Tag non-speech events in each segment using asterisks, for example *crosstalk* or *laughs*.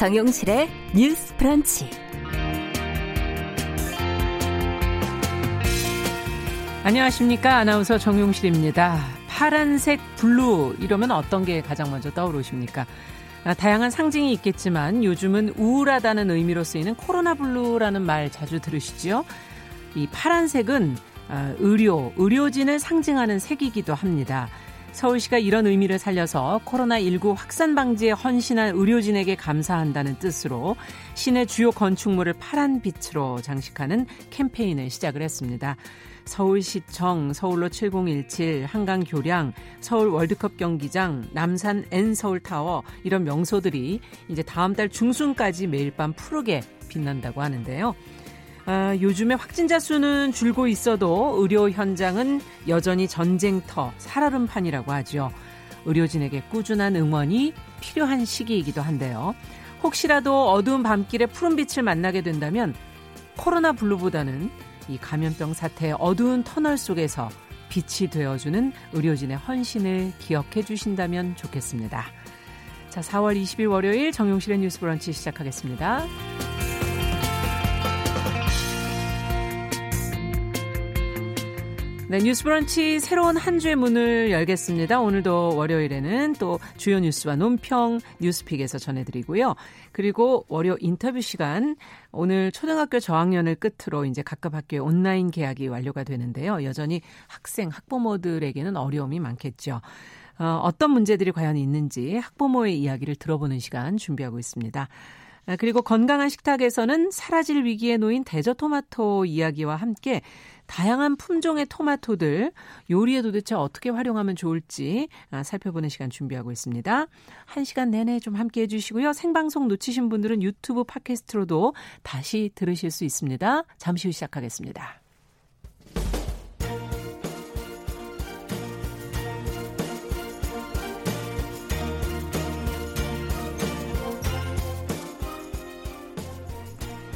정용실의 뉴스 브런치. 안녕하십니까. 아나운서 정용실입니다. 파란색 blue 이러면 어떤 게 가장 먼저 떠오르십니까? 아, 다양한 상징이 있겠지만 요즘은 우울하다는 의미로 쓰이는 코로나 블루라는 말 자주 들으시죠? 이 파란색은 아, 의료, 의료진을 상징하는 색이기도 합니다. 서울시가 이런 의미를 살려서 코로나19 확산 방지에 헌신한 의료진에게 감사한다는 뜻으로 시내 주요 건축물을 파란 빛으로 장식하는 캠페인을 시작을 했습니다. 서울시청, 서울로 7017, 한강교량, 서울 월드컵 경기장, 남산 N서울타워 이런 명소들이 이제 다음 달 중순까지 매일 밤 푸르게 빛난다고 하는데요. 아, 요즘에 확진자 수는 줄고 있어도 의료 현장은 여전히 전쟁터, 살얼음판이라고 하죠. 의료진에게 꾸준한 응원이 필요한 시기이기도 한데요. 혹시라도 어두운 밤길에 푸른빛을 만나게 된다면 코로나 블루보다는 이 감염병 사태의 어두운 터널 속에서 빛이 되어주는 의료진의 헌신을 기억해 주신다면 좋겠습니다. 자, 4월 20일 월요일 정용실의 뉴스 브런치 시작하겠습니다. 네, 뉴스 브런치 새로운 한 주의 문을 열겠습니다. 오늘도 월요일에는 또 주요 뉴스와 논평 뉴스픽에서 전해드리고요. 그리고 월요 인터뷰 시간 오늘 초등학교 저학년을 끝으로 이제 각급 학교의 온라인 개학이 완료가 되는데요. 여전히 학생, 학부모들에게는 어려움이 많겠죠. 어, 어떤 문제들이 과연 있는지 학부모의 이야기를 들어보는 시간 준비하고 있습니다. 아, 그리고 건강한 식탁에서는 사라질 위기에 놓인 대저토마토 이야기와 함께 다양한 품종의 토마토들 요리에 도대체 어떻게 활용하면 좋을지 아, 살펴보는 시간 준비하고 있습니다. 한 시간 내내 좀 함께 해주시고요. 생방송 놓치신 분들은 유튜브 팟캐스트로도 다시 들으실 수 있습니다. 잠시 후 시작하겠습니다.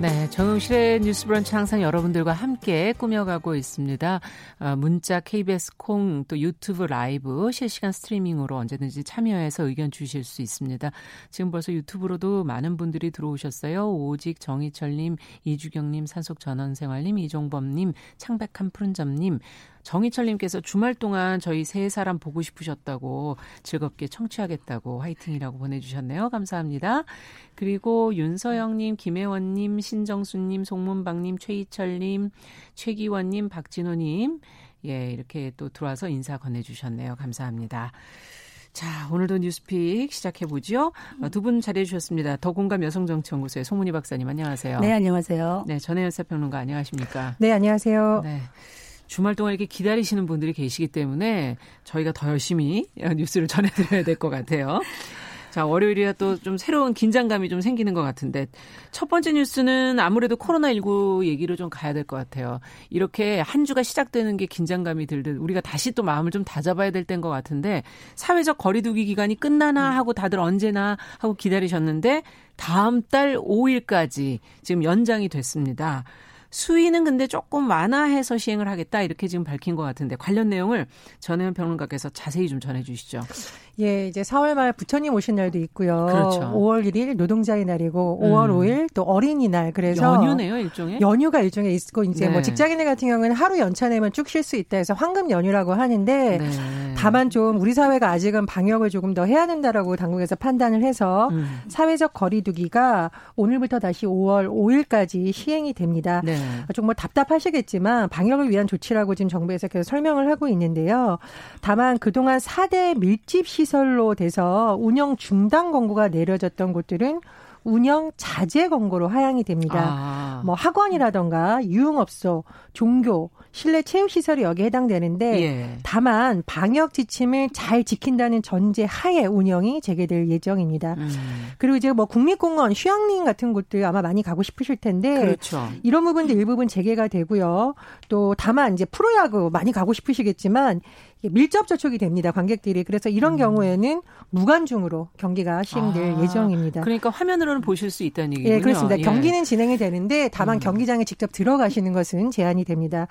네, 정용실의 뉴스 브런치 항상 여러분들과 함께 꾸며가고 있습니다. 어, 문자, KBS 콩, 또 유튜브 라이브 실시간 스트리밍으로 언제든지 참여해서 의견 주실 수 있습니다. 지금 벌써 유튜브로도 많은 분들이 들어오셨어요. 오직 정희철님, 이주경님, 산속전원생활님, 이종범님, 창백한 푸른점님, 정희철님께서 주말 동안 저희 세 사람 보고 싶으셨다고 즐겁게 청취하겠다고 화이팅이라고 보내주셨네요. 감사합니다. 그리고 윤서영님, 김혜원님, 신정수님, 송문방님, 최희철님, 최기원님, 박진호님, 예, 이렇게 또 들어와서 인사 건네주셨네요. 감사합니다. 자, 오늘도 뉴스픽 시작해보죠. 어, 두분 자리해주셨습니다. 더공감 여성정치연구소의 송문희 박사님, 안녕하세요. 네, 안녕하세요. 네, 전혜연 사평론가 안녕하십니까? 네, 안녕하세요. 네. 주말 동안 이렇게 기다리시는 분들이 계시기 때문에 저희가 더 열심히 *laughs* 뉴스를 전해드려야 될 것 같아요. 자, 월요일이라 또 좀 새로운 긴장감이 좀 생기는 것 같은데 첫 번째 뉴스는 아무래도 코로나19 얘기로 좀 가야 될 것 같아요. 이렇게 한 주가 시작되는 게 긴장감이 들듯 우리가 다시 또 마음을 좀 다잡아야 될 때인 것 같은데 사회적 거리두기 기간이 끝나나 하고 다들 언제나 하고 기다리셨는데 다음 달 5일까지 지금 연장이 됐습니다. 수위는 근데 조금 완화해서 시행을 하겠다 이렇게 지금 밝힌 것 같은데 관련 내용을 전혜연 평론가께서 자세히 좀 전해 주시죠. 예, 이제 4월 말 부처님 오신 날도 있고요. 그렇죠. 5월 1일 노동자의 날이고 5월 음. 5일 또 어린이날 그래서 연휴네요, 일종의. 연휴가 일종의 있고 이제 뭐 네. 뭐 직장인들 같은 경우에는 하루 연차 내면 쭉 쉴 수 있다 해서 황금 연휴라고 하는데 네. 다만 좀 우리 사회가 아직은 방역을 조금 더 해야 된다라고 당국에서 판단을 해서 음. 사회적 거리두기가 오늘부터 다시 5월 5일까지 시행이 됩니다. 네. 정말 답답하시겠지만 방역을 위한 조치라고 지금 정부에서 계속 설명을 하고 있는데요. 다만 그동안 4대 밀집 시설 시설로 돼서 운영 중단 권고가 내려졌던 곳들은 운영 자제 권고로 하향이 됩니다. 아. 뭐 학원이라던가 유흥업소, 종교, 실내 체육시설이 여기에 해당되는데 예. 다만 방역 지침을 잘 지킨다는 전제 하에 운영이 재개될 예정입니다. 음. 그리고 이제 뭐 국립공원, 휴양림 같은 곳들 아마 많이 가고 싶으실 텐데 그렇죠. 이런 부분도 일부분 재개가 되고요. 또 다만 이제 프로야구 많이 가고 싶으시겠지만 밀접 접촉이 됩니다. 관객들이. 그래서 이런 음. 경우에는 무관중으로 경기가 시행될 아, 예정입니다. 그러니까 화면으로는 보실 수 있다는 얘기군요. 예, 그렇습니다. 예. 경기는 진행이 되는데 다만 음. 경기장에 직접 들어가시는 것은 제한이 됩니다.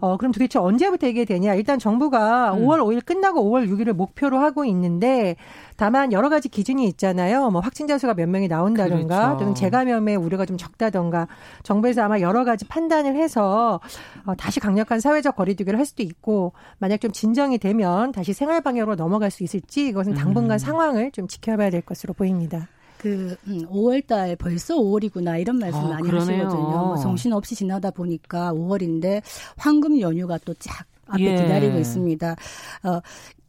어, 그럼 도대체 언제부터 이게 되냐? 일단 정부가 음. 5월 5일 끝나고 5월 6일을 목표로 하고 있는데 다만 여러 가지 기준이 있잖아요. 뭐 확진자 수가 몇 명이 나온다던가 그렇죠. 또는 재감염의 우려가 좀 적다던가 정부에서 아마 여러 가지 판단을 해서 어, 다시 강력한 사회적 거리두기를 할 수도 있고 만약 좀 진정이 되면 다시 생활 방향으로 넘어갈 수 있을지 이것은 당분간 음. 상황을 좀 지켜봐야 될 것으로 보입니다. 그 음, 5월달 벌써 5월이구나 이런 말씀 아, 많이 그러네요. 하시거든요. 뭐 정신 없이 지나다 보니까 5월인데 황금 연휴가 또쫙 앞에 예. 기다리고 있습니다. 어,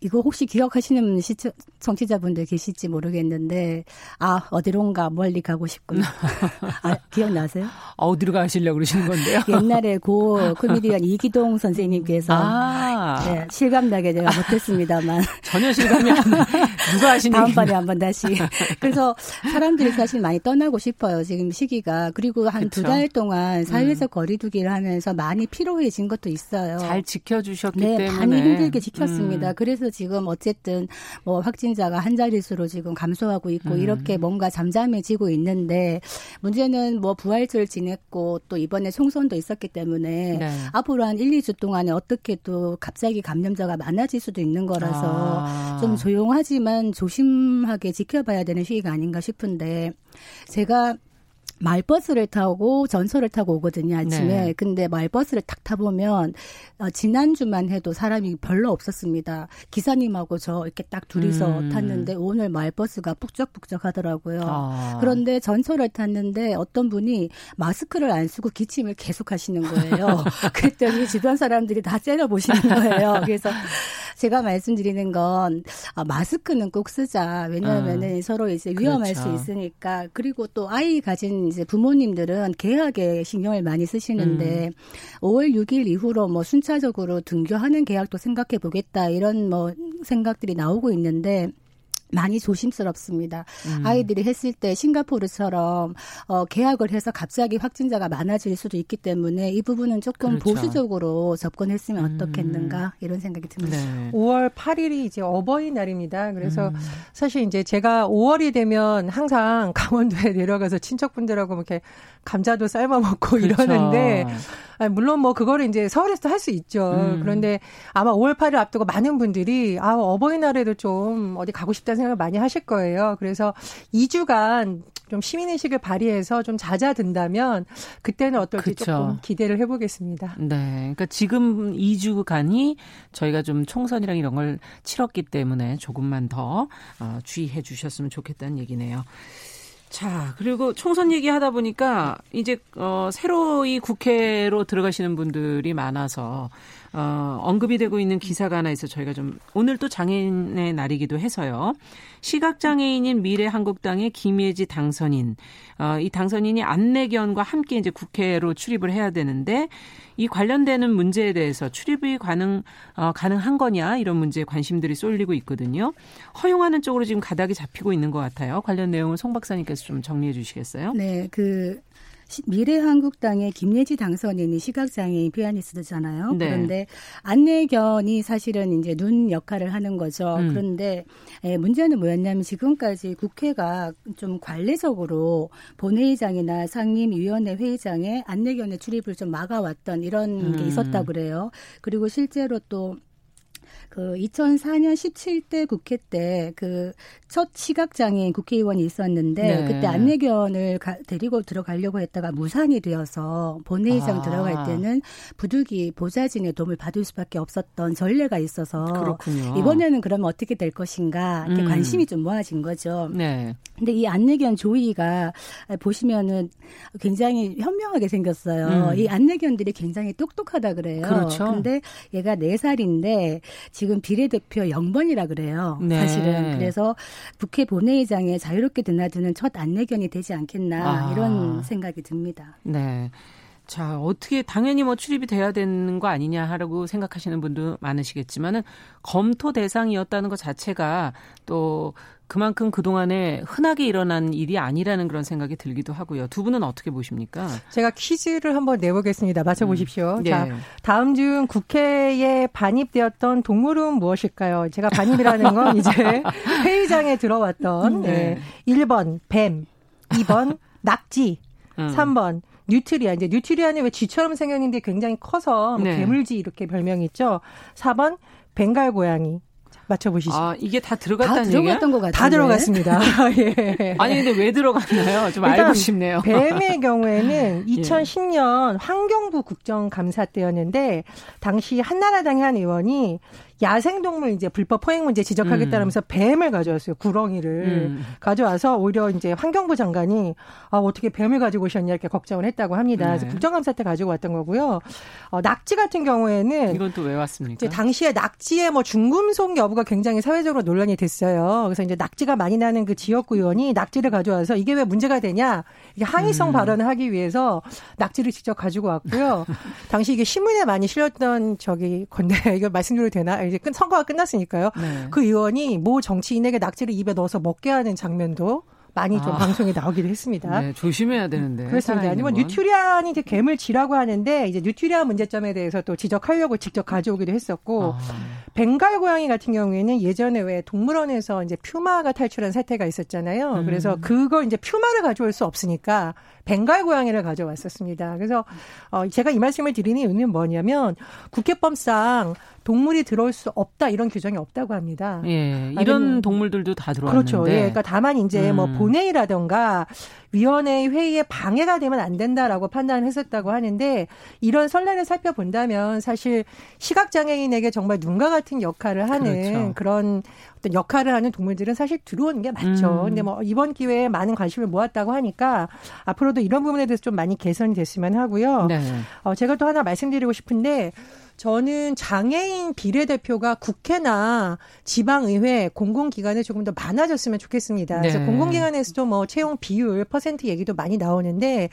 이거 혹시 기억하시는 시청, 청취자분들 계실지 모르겠는데 아 어디론가 멀리 가고 싶구나. *laughs* 아, 기억나세요? 아, 어디로 가시려고 그러시는 건데요? *laughs* 옛날에 고 코미디언 이기동 선생님께서 아. 네, 실감나게 제가 못했습니다만 *laughs* 전혀 실감이 안 나. 누가 하신 다음번에 한번 다시. 그래서 사람들이 사실 많이 떠나고 싶어요. 지금 시기가 그리고 한 두 달 동안 사회적 음. 거리두기를 하면서 많이 피로해진 것도 있어요. 잘 지켜주셨기 네, 때문에 많이 힘들게 지켰습니다. 음. 그래서 지금 어쨌든 뭐 확진자가 한 자릿수로 지금 감소하고 있고 음. 이렇게 뭔가 잠잠해지고 있는데 문제는 뭐 부활절 지냈고 또 이번에 총선도 있었기 때문에 네. 앞으로 한 1, 2주 동안에 어떻게 또 갑자기 감염자가 많아질 수도 있는 거라서 아. 좀 조용하지만 조심하게 지켜봐야 되는 시기가 아닌가 싶은데 제가 말버스를 타고 전철을 타고 오거든요 아침에. 네. 근데 말버스를 탁 타보면 어, 지난주만 해도 사람이 별로 없었습니다. 기사님하고 저 이렇게 딱 둘이서 음. 탔는데 오늘 말버스가 북적북적 하더라고요. 아. 그런데 전철을 탔는데 어떤 분이 마스크를 안 쓰고 기침을 계속 하시는 거예요. *laughs* 그랬더니 주변 사람들이 다 째려보시는 거예요. *laughs* 그래서 제가 말씀드리는 건 아, 마스크는 꼭 쓰자. 왜냐하면은 음. 서로 이제 위험할 그렇죠. 수 있으니까. 그리고 또 아이 가진 이제 부모님들은 계약에 신경을 많이 쓰시는데 음. 5월 6일 이후로 뭐 순차적으로 등교하는 계약도 생각해 보겠다 이런 뭐 생각들이 나오고 있는데 많이 조심스럽습니다. 음. 아이들이 했을 때 싱가포르처럼 어, 계약을 해서 갑자기 확진자가 많아질 수도 있기 때문에 이 부분은 조금 그렇죠. 보수적으로 접근했으면 음. 어떻겠는가 이런 생각이 듭니다. 네. 5월 8일이 이제 어버이날입니다. 그래서 음. 사실 이제 제가 5월이 되면 항상 *laughs* 강원도에 내려가서 친척분들하고 이렇게 감자도 삶아 먹고 그렇죠. 이러는데 물론 뭐 그거를 이제 서울에서도 할 수 있죠. 음. 그런데 아마 5월 8일 앞두고 많은 분들이 아 어버이날에도 좀 어디 가고 싶다는 생각을 많이 하실 거예요. 그래서 2주간 좀 시민의식을 발휘해서 좀 잦아든다면 그때는 어떨지 그쵸. 조금 기대를 해보겠습니다. 네. 그러니까 지금 2주간이 저희가 좀 총선이랑 이런 걸 치렀기 때문에 조금만 더 어, 주의해 주셨으면 좋겠다는 얘기네요. 자, 그리고 총선 얘기 하다 보니까 이제 어 새로 이 국회로 들어가시는 분들이 많아서 어 언급이 되고 있는 기사가 하나 있어 저희가 좀 오늘 또 장애인의 날이기도 해서요. 시각 장애인인 미래한국당의 김예지 당선인 어 이 당선인이 안내견과 함께 이제 국회로 출입을 해야 되는데 이 관련되는 문제에 대해서 출입이 가능 어, 가능한 거냐 이런 문제에 관심들이 쏠리고 있거든요. 허용하는 쪽으로 지금 가닥이 잡히고 있는 것 같아요. 관련 내용을 송 박사님께서 좀 정리해 주시겠어요? 네, 그 미래한국당의 김예지 당선인이 시각장애인 피아니스트잖아요. 네. 그런데 안내견이 사실은 이제 눈 역할을 하는 거죠. 음. 그런데 예, 문제는 뭐였냐면 지금까지 국회가 좀 관례적으로 본회의장이나 상임위원회 회의장에 안내견의 출입을 좀 막아왔던 이런 게 음. 있었다 그래요. 그리고 실제로 또 그 2004년 17대 국회 때 그 첫 시각장애인 국회의원이 있었는데 네. 그때 안내견을 가, 데리고 들어가려고 했다가 무산이 되어서 본회의장 아. 들어갈 때는 부득이 보좌진의 도움을 받을 수밖에 없었던 전례가 있어서 그렇군요. 이번에는 그러면 어떻게 될 것인가 이렇게 음. 관심이 좀 모아진 거죠. 네. 근데 이 안내견 조이가 보시면은 굉장히 현명하게 생겼어요. 음. 이 안내견들이 굉장히 똑똑하다 그래요. 그렇죠. 근데 얘가 4살인데 지금 비례대표 0번이라 그래요. 네. 사실은. 그래서 국회 본회의장에 자유롭게 드나드는 첫 안내견이 되지 않겠나 아. 이런 생각이 듭니다. 네. 자, 어떻게 당연히 뭐 출입이 돼야 되는 거 아니냐 하라고 생각하시는 분도 많으시겠지만은 검토 대상이었다는 것 자체가 또 그만큼 그동안에 흔하게 일어난 일이 아니라는 그런 생각이 들기도 하고요. 두 분은 어떻게 보십니까? 제가 퀴즈를 한번 내보겠습니다. 맞춰보십시오. 음. 네. 자, 다음 중 국회에 반입되었던 동물은 무엇일까요? 제가 반입이라는 건 *laughs* 이제 회의장에 들어왔던 네. 네. 1번 뱀, 2번 낙지, 음. 3번 뉴트리아. 이제 뉴트리아는 왜 쥐처럼 생겼는데 굉장히 커서 뭐 네. 괴물쥐 이렇게 별명이 있죠. 4번 벵갈 고양이. 맞춰보시죠. 아, 이게 다 들어갔다는 다 들어갔던 것 같아요. 다 들어갔습니다. *laughs* 예. 아니, 근데 왜 들어갔나요? 좀 알고 싶네요. 뱀의 *laughs* 경우에는 2010년 예. 환경부 국정감사 때였는데, 당시 한나라당의 한 의원이 야생동물 이제 불법 포획 문제 지적하겠다면서 음. 뱀을 가져왔어요. 구렁이를 음. 가져와서 오히려 이제 환경부 장관이 아 어떻게 뱀을 가지고 오셨냐 이렇게 걱정을 했다고 합니다. 네. 그래서 국정감사 때 가지고 왔던 거고요. 어, 낙지 같은 경우에는 이건 또 왜 왔습니까? 이제 당시에 낙지의 뭐 중금속 여부가 굉장히 사회적으로 논란이 됐어요. 그래서 이제 낙지가 많이 나는 그 지역구 의원이 낙지를 가져와서 이게 왜 문제가 되냐 이게 항의성 음. 발언을 하기 위해서 낙지를 직접 가지고 왔고요. *laughs* 당시 이게 신문에 많이 실렸던 저기 건데 *laughs* 이걸 말씀드려도 되나? 이제 끝, 선거가 끝났으니까요. 네. 그 의원이 모 정치인에게 낙지를 입에 넣어서 먹게 하는 장면도 많이 좀 아. 방송에 나오기도 했습니다. 네, 조심해야 되는데. 그렇습니다. 아니면 뉴트리안이 이제 괴물쥐라고 하는데 이제 뉴트리안 문제점에 대해서 또 지적하려고 직접 가져오기도 했었고 아. 벵갈 고양이 같은 경우에는 예전에 왜 동물원에서 이제 퓨마가 탈출한 사태가 있었잖아요. 음. 그래서 그거 이제 퓨마를 가져올 수 없으니까 벵갈 고양이를 가져왔었습니다. 그래서 어 제가 이 말씀을 드리는 이유는 뭐냐면 국회법상 동물이 들어올 수 없다 이런 규정이 없다고 합니다. 예, 이런 동물들도 다 들어왔는데. 그렇죠. 예, 그러니까 다만 이제 뭐 음. 뭐 본회의라던가 위원회 회의에 방해가 되면 안 된다라고 판단을 했었다고 하는데 이런 선례를 살펴본다면 사실 시각 장애인에게 정말 눈과 같은 역할을 하는 그렇죠. 그런 어떤 역할을 하는 동물들은 사실 들어오는 게 맞죠. 음. 근데 뭐 이번 기회에 많은 관심을 모았다고 하니까 앞으로도 이런 부분에 대해서 좀 많이 개선이 됐으면 하고요. 네. 어, 제가 또 하나 말씀드리고 싶은데 저는 장애인 비례대표가 국회나 지방의회 공공기관에 조금 더 많아졌으면 좋겠습니다. 네. 그래서 공공기관에서도 뭐 채용 비율 퍼센트 얘기도 많이 나오는데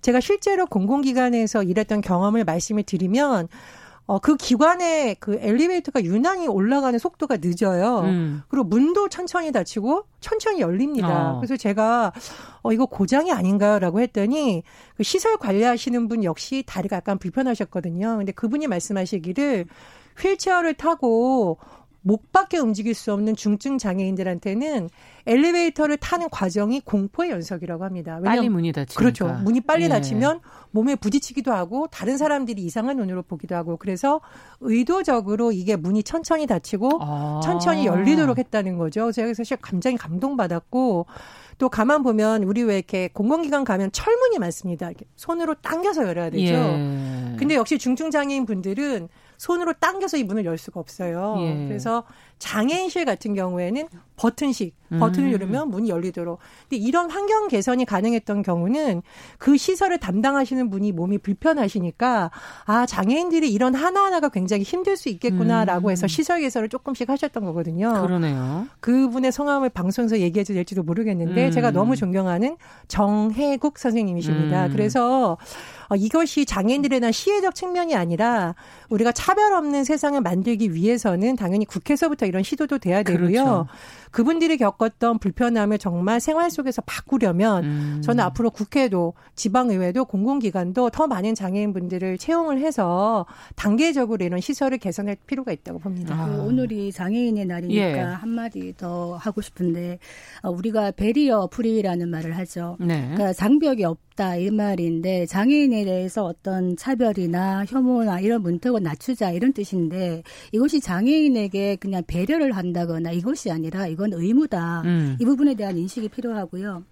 제가 실제로 공공기관에서 일했던 경험을 말씀을 드리면 어, 그 기관의 그 엘리베이터가 유난히 올라가는 속도가 늦어요. 음. 그리고 문도 천천히 닫히고 천천히 열립니다. 어. 그래서 제가 어, 이거 고장이 아닌가라고 했더니 그 시설 관리하시는 분 역시 다리가 약간 불편하셨거든요. 근데 그분이 말씀하시기를 휠체어를 타고 목밖에 움직일 수 없는 중증 장애인들한테는 엘리베이터를 타는 과정이 공포의 연속이라고 합니다. 왜냐하면 빨리 문이 닫히니까. 그렇죠. 문이 빨리 예. 닫히면 몸에 부딪히기도 하고 다른 사람들이 이상한 눈으로 보기도 하고 그래서 의도적으로 이게 문이 천천히 닫히고 아. 천천히 열리도록 했다는 거죠. 제가 사실 굉장히 감동받았고 또 가만 보면 우리 왜 이렇게 공공기관 가면 철문이 많습니다. 손으로 당겨서 열어야 되죠. 예. 근데 역시 중증 장애인 분들은 손으로 당겨서 이 문을 열 수가 없어요. 예. 그래서 장애인실 같은 경우에는 버튼식 버튼을 음. 누르면 문이 열리도록. 근데 이런 환경 개선이 가능했던 경우는 그 시설을 담당하시는 분이 몸이 불편하시니까 아 장애인들이 이런 하나 하나가 굉장히 힘들 수 있겠구나라고 해서 음. 시설 개선을 조금씩 하셨던 거거든요. 그러네요. 그분의 성함을 방송에서 얘기해도 될지도 모르겠는데 음. 제가 너무 존경하는 정혜국 선생님이십니다. 음. 그래서 어, 이것이 장애인들에 대한 시혜적 측면이 아니라 우리가 차별 없는 세상을 만들기 위해서는 당연히 국회에서부터 이런 시도도 돼야 되고요. 그렇죠. 그분들이 겪었던 불편함을 정말 생활 속에서 바꾸려면 음. 저는 앞으로 국회도 지방의회도 공공기관도 더 많은 장애인분들을 채용을 해서 단계적으로 이런 시설을 개선할 필요가 있다고 봅니다. 아. 그 오늘이 장애인의 날이니까 예. 한마디 더 하고 싶은데 어, 우리가 베리어 프리라는 말을 하죠. 네. 그러니까 장벽이 없다 이 말인데 장애인에 대해서 어떤 차별이나 혐오나 이런 문턱을 낮추자 이런 뜻인데 이것이 장애인에게 그냥 배려를 한다거나 이것이 아니라 이거 이건 의무다. 음. 이 부분에 대한 인식이 필요하고요.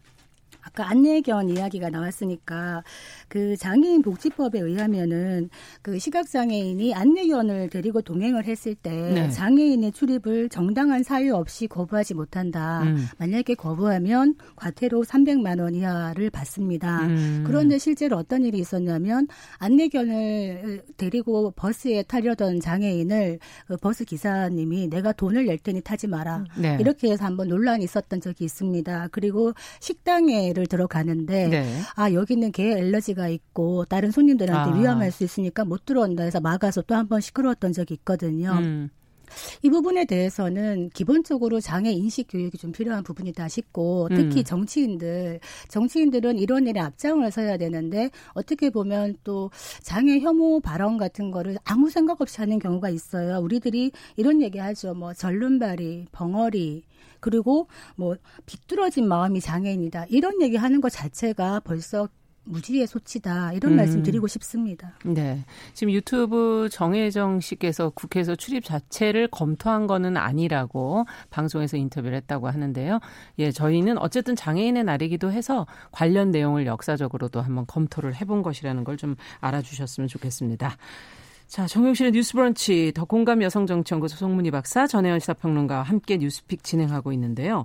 아까 안내견 이야기가 나왔으니까 그 장애인 복지법에 의하면은 그 시각 장애인이 안내견을 데리고 동행을 했을 때 네. 장애인의 출입을 정당한 사유 없이 거부하지 못한다. 음. 만약에 거부하면 과태료 300만 원 이하를 받습니다. 음. 그런데 실제로 어떤 일이 있었냐면 안내견을 데리고 버스에 타려던 장애인을 그 버스 기사님이 내가 돈을 낼 테니 타지 마라. 네. 이렇게 해서 한번 논란이 있었던 적이 있습니다. 그리고 식당에 장애를 들어가는데 네. 아 여기는 개 알러지가 있고 다른 손님들한테 아. 위험할 수 있으니까 못 들어온다 해서 막아서 또 한 번 시끄러웠던 적이 있거든요. 음. 이 부분에 대해서는 기본적으로 장애 인식 교육이 좀 필요한 부분이다 싶고 특히 음. 정치인들 정치인들은 이런 일에 앞장을 서야 되는데 어떻게 보면 또 장애 혐오 발언 같은 거를 아무 생각 없이 하는 경우가 있어요. 우리들이 이런 얘기하죠. 뭐 절름발이, 벙어리 그리고 뭐 비뚤어진 마음이 장애인이다. 이런 얘기 하는 것 자체가 벌써 무지의 소치다 이런 음. 말씀 드리고 싶습니다. 네. 지금 유튜브 정혜정 씨께서 국회에서 출입 자체를 검토한 거는 아니라고 방송에서 인터뷰를 했다고 하는데요. 예, 저희는 어쨌든 장애인의 날이기도 해서 관련 내용을 역사적으로도 한번 검토를 해본 것이라는 걸 좀 알아주셨으면 좋겠습니다. 자, 정용실의 뉴스 브런치 더 공감 여성정치연구소 송문희 박사 전혜연 시사평론가와 함께 뉴스픽 진행하고 있는데요.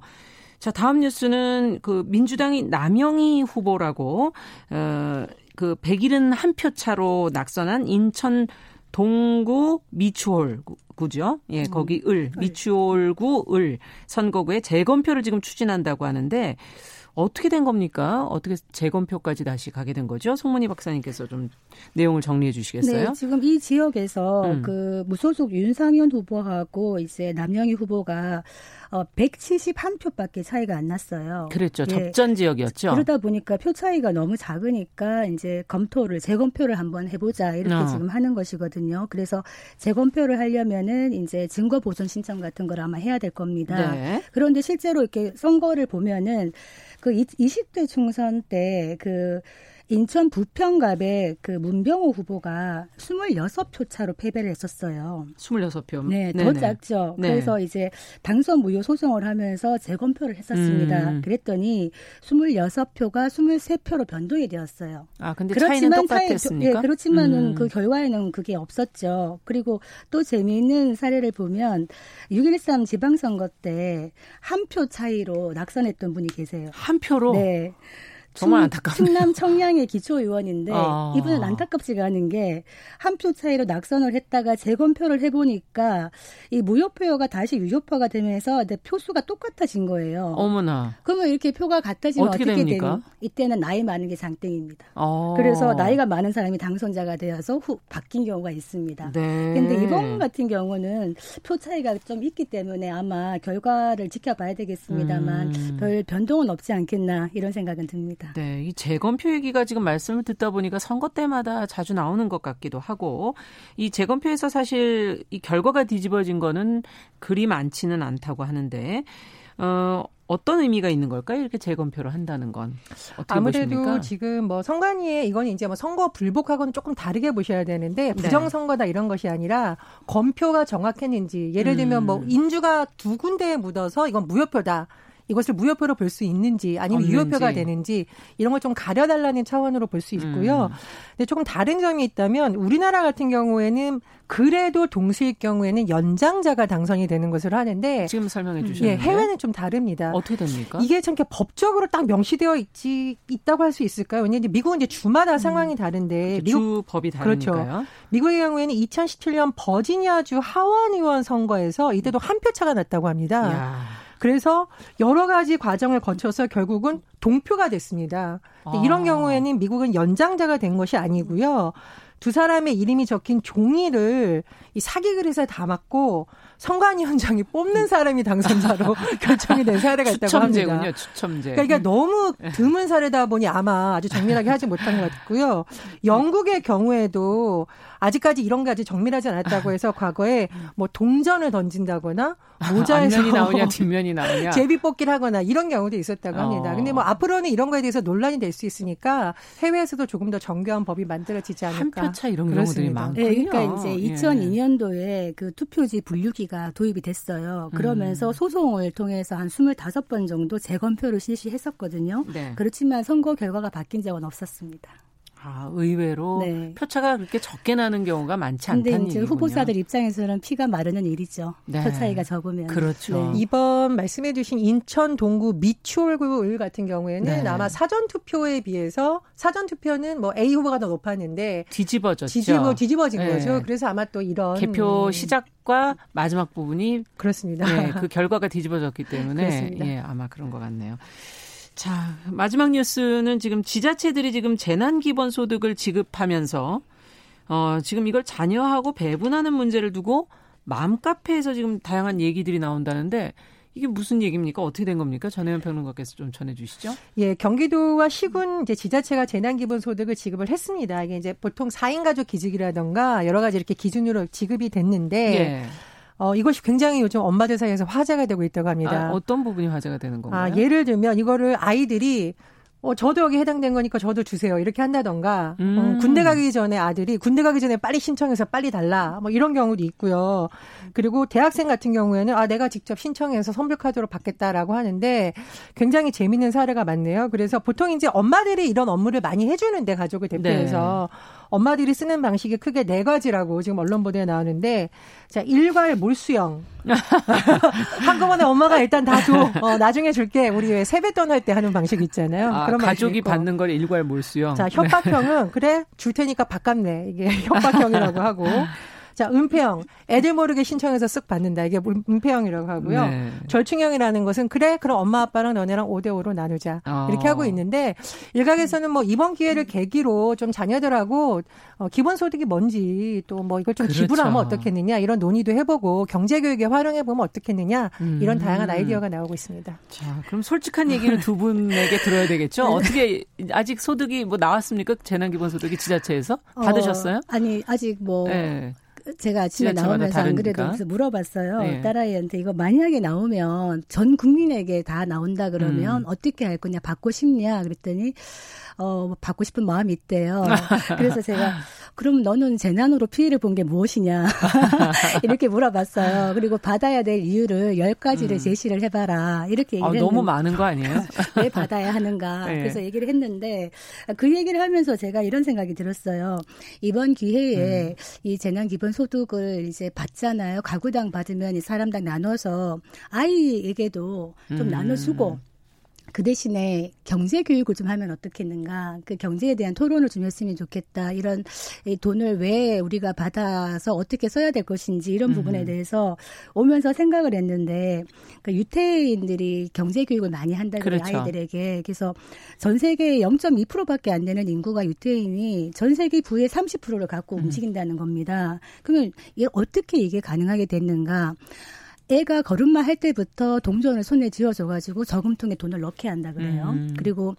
자, 다음 뉴스는 그 민주당이 남영희 후보라고 어그 171표 차로 낙선한 인천 동구 미추홀구죠. 예, 음. 거기 을 미추홀구 을 선거구에 재검표를 지금 추진한다고 하는데 어떻게 된 겁니까? 어떻게 재검표까지 다시 가게 된 거죠? 송문희 박사님께서 좀 내용을 정리해 주시겠어요? 네, 지금 이 지역에서 음. 그 무소속 윤상현 후보하고 이제 남영희 후보가 어 171표밖에 차이가 안 났어요. 그랬죠. 예. 접전 지역이었죠. 그러다 보니까 표 차이가 너무 작으니까 이제 검토를 재검표를 한번 해보자 이렇게 어. 지금 하는 것이거든요. 그래서 재검표를 하려면은 이제 증거 보존 신청 같은 걸 아마 해야 될 겁니다. 네. 그런데 실제로 이렇게 선거를 보면은 그 20대 총선 때 그 인천 부평갑의 그 문병호 후보가 26표 차로 패배를 했었어요. 26표. 네, 더 네네. 작죠. 네. 그래서 이제 당선 무효 소송을 하면서 재검표를 했었습니다. 음. 그랬더니 26표가 23표로 변동이 되었어요. 아, 근데 차이는 똑같았습니까? 네, 그렇지만은 음. 그 결과에는 그게 없었죠. 그리고 또 재미있는 사례를 보면 6.13 지방선거 때 한 표 차이로 낙선했던 분이 계세요. 한 표로? 네. 정말 안타깝네요. 충남 청량의 기초 의원인데 아. 이분은 안타깝지가 않은 게 한 표 차이로 낙선을 했다가 재검표를 해보니까 이 무효표가 다시 유효표가 되면서 표수가 똑같아진 거예요. 어머나. 그러면 이렇게 표가 같아지면 어떻게, 어떻게 됩니까? 이때는 나이 많은 게 장땡입니다. 아. 그래서 나이가 많은 사람이 당선자가 되어서 후 바뀐 경우가 있습니다. 네. 근데 이번 같은 경우는 표 차이가 좀 있기 때문에 아마 결과를 지켜봐야 되겠습니다만 음. 별 변동은 없지 않겠나 이런 생각은 듭니다. 있습니다. 네, 이 재검표 얘기가 지금 말씀을 듣다 보니까 선거 때마다 자주 나오는 것 같기도 하고 이 재검표에서 사실 이 결과가 뒤집어진 거는 그리 많지는 않다고 하는데 어 어떤 의미가 있는 걸까요? 이렇게 재검표를 한다는 건 어떻게 아무래도 보십니까? 지금 뭐 선관위에 이건 이제 뭐 선거 불복하고는 조금 다르게 보셔야 되는데 네. 부정 선거다 이런 것이 아니라 검표가 정확했는지 예를 들면 뭐 음. 뭐 인주가 두 군데에 묻어서 이건 무효표다. 이것을 무효표로 볼 수 있는지 아니면 없는지. 유효표가 되는지 이런 걸 좀 가려달라는 차원으로 볼 수 있고요. 음. 근데 조금 다른 점이 있다면 우리나라 같은 경우에는 그래도 동시일 경우에는 연장자가 당선이 되는 것으로 하는데 지금 설명해 음, 주셨는데 예, 해외는 좀 다릅니다. 어떻게 됩니까? 이게 참 법적으로 딱 명시되어 있지 있다고 할 수 있을까요? 왜냐하면 미국은 이제 주마다 음. 상황이 다른데 그 미국 법이 다르니까요. 그렇죠. 미국의 경우에는 2017년 버지니아주 하원 의원 선거에서 이때도 한 표 차가 났다고 합니다. 야. 그래서 여러 가지 과정을 거쳐서 결국은 동표가 됐습니다. 아. 이런 경우에는 미국은 연장자가 된 것이 아니고요. 두 사람의 이름이 적힌 종이를 이 사기 그릇에 담았고 선관위원장이 뽑는 사람이 당선자로 *laughs* 결정이 된 사례가 있다고 추첨제군요, 합니다. 추첨제. 그러니까 너무 드문 사례다 보니 아마 아주 정밀하게 하지 못한 것 같고요. 영국의 경우에도 아직까지 이런 게 아직 정밀하지 않았다고 해서 과거에 뭐 동전을 던진다거나 모자에서 앞면이 나오냐 *laughs* 뒷면이 나오냐 제비 뽑기를 하거나 이런 경우도 있었다고 합니다. 어. 근데 뭐 앞으로는 이런 거에 대해서 논란이 될 수 있으니까 해외에서도 조금 더 정교한 법이 만들어지지 않을까. 한 표 차 이런 경우들이 많군요. 네, 그러니까 이제 2002년도에 예. 그 투표지 분류기가 도입이 됐어요. 그러면서 음. 소송을 통해서 한 25번 정도 재검표를 실시했었거든요. 네. 그렇지만 선거 결과가 바뀐 적은 없었습니다. 아, 의외로 네. 표차가 그렇게 적게 나는 경우가 많지 않다는 근데 이제 얘기군요. 후보자들 입장에서는 피가 마르는 일이죠. 네. 표 차이가 적으면. 그렇죠. 네. 이번 말씀해 주신 인천 동구 미추홀구 같은 경우에는 네. 아마 사전 투표에 비해서 사전 투표는 뭐 A 후보가 더 높았는데 뒤집어졌죠. 뒤집어 뒤집어진 네. 거죠. 그래서 아마 또 이런 개표 음. 시작과 마지막 부분이 그렇습니다. 네, 그 결과가 뒤집어졌기 때문에 *laughs* 예, 아마 그런 것 같네요. 자, 마지막 뉴스는 지금 지자체들이 지금 재난 기본 소득을 지급하면서 어, 지금 이걸 자녀하고 배분하는 문제를 두고 맘카페에서 지금 다양한 얘기들이 나온다는데 이게 무슨 얘기입니까? 어떻게 된 겁니까? 전혜연 평론가께서 좀 전해주시죠. 예, 경기도와 시군 이제 지자체가 재난기본소득을 지급을 했습니다. 이게 이제 보통 4인 가족 기직이라던가 여러 가지 이렇게 기준으로 지급이 됐는데. 예. 어, 이것이 굉장히 요즘 엄마들 사이에서 화제가 되고 있다고 합니다. 아, 어떤 부분이 화제가 되는 건가요? 아, 예를 들면 이거를 아이들이 어, 저도 여기 해당된 거니까 저도 주세요. 이렇게 한다던가, 어, 음. 어, 군대 가기 전에 아들이 군대 가기 전에 빨리 신청해서 빨리 달라. 뭐 이런 경우도 있고요. 그리고 대학생 같은 경우에는 아, 내가 직접 신청해서 선불카드로 받겠다라고 하는데 굉장히 재밌는 사례가 많네요. 그래서 보통 이제 엄마들이 이런 업무를 많이 해주는데 가족을 대표해서 네. 엄마들이 쓰는 방식이 크게 네 가지라고 지금 언론 보도에 나오는데 자 일괄 몰수형 *laughs* 한꺼번에 엄마가 일단 다 줘. 어, 나중에 줄게. 우리 왜 세뱃돈 할 때 하는 방식 있잖아요. 아, 그런 가족이 받는 걸 일괄 몰수형. 자 협박형은 그래 줄 테니까 바깝네. 이게 *laughs* 협박형이라고 하고 자, 은폐형. 애들 모르게 신청해서 쓱 받는다. 이게 은폐형이라고 하고요. 네. 절충형이라는 것은 그래, 그럼 엄마 아빠랑 너네랑 5대5로 나누자. 어. 이렇게 하고 있는데 일각에서는 뭐 이번 기회를 계기로 좀 자녀들하고 어, 기본소득이 뭔지 또 뭐 이걸 좀 그렇죠. 기부를 하면 어떻겠느냐 이런 논의도 해보고 경제교육에 활용해 보면 어떻겠느냐 이런 음. 다양한 아이디어가 나오고 있습니다. 자, 그럼 솔직한 얘기를 두 분에게 들어야 되겠죠. 네. 어떻게 아직 소득이 뭐 나왔습니까? 재난기본소득이 지자체에서 어, 받으셨어요? 어, 아니 아직 뭐 네. 제가 아침에 나오면서 안 그래도 물어봤어요. 네. 딸아이한테 이거 만약에 나오면 전 국민에게 다 나온다 그러면 음. 어떻게 할 거냐 받고 싶냐 그랬더니 어, 뭐 받고 싶은 마음이 있대요. *laughs* 그래서 제가 그럼 너는 재난으로 피해를 본 게 무엇이냐 *laughs* 이렇게 물어봤어요. 그리고 받아야 될 이유를 열 가지를 음. 제시를 해봐라 이렇게 얘기를 아, 너무 많은 거 아니에요? *laughs* 왜 받아야 하는가 네. 그래서 얘기를 했는데 그 얘기를 하면서 제가 이런 생각이 들었어요. 이번 기회에 음. 이 재난 기본 소득을 이제 받잖아요. 가구당 받으면 이 사람당 나눠서 아이에게도 좀 음. 나눠주고 그 대신에 경제 교육을 좀 하면 어떻겠는가. 그 경제에 대한 토론을 좀 했으면 좋겠다. 이런 돈을 왜 우리가 받아서 어떻게 써야 될 것인지 이런 부분에 음. 대해서 오면서 생각을 했는데 그 유태인들이 경제 교육을 많이 한다는 그렇죠. 아이들에게 그래서 전 세계 0.2%밖에 안 되는 인구가 유태인이 전 세계 부의 30%를 갖고 음. 움직인다는 겁니다. 그러면 어떻게 이게 가능하게 됐는가? 애가 걸음마 할 때부터 동전을 손에 쥐어줘가지고 저금통에 돈을 넣게 한다 그래요. 음. 그리고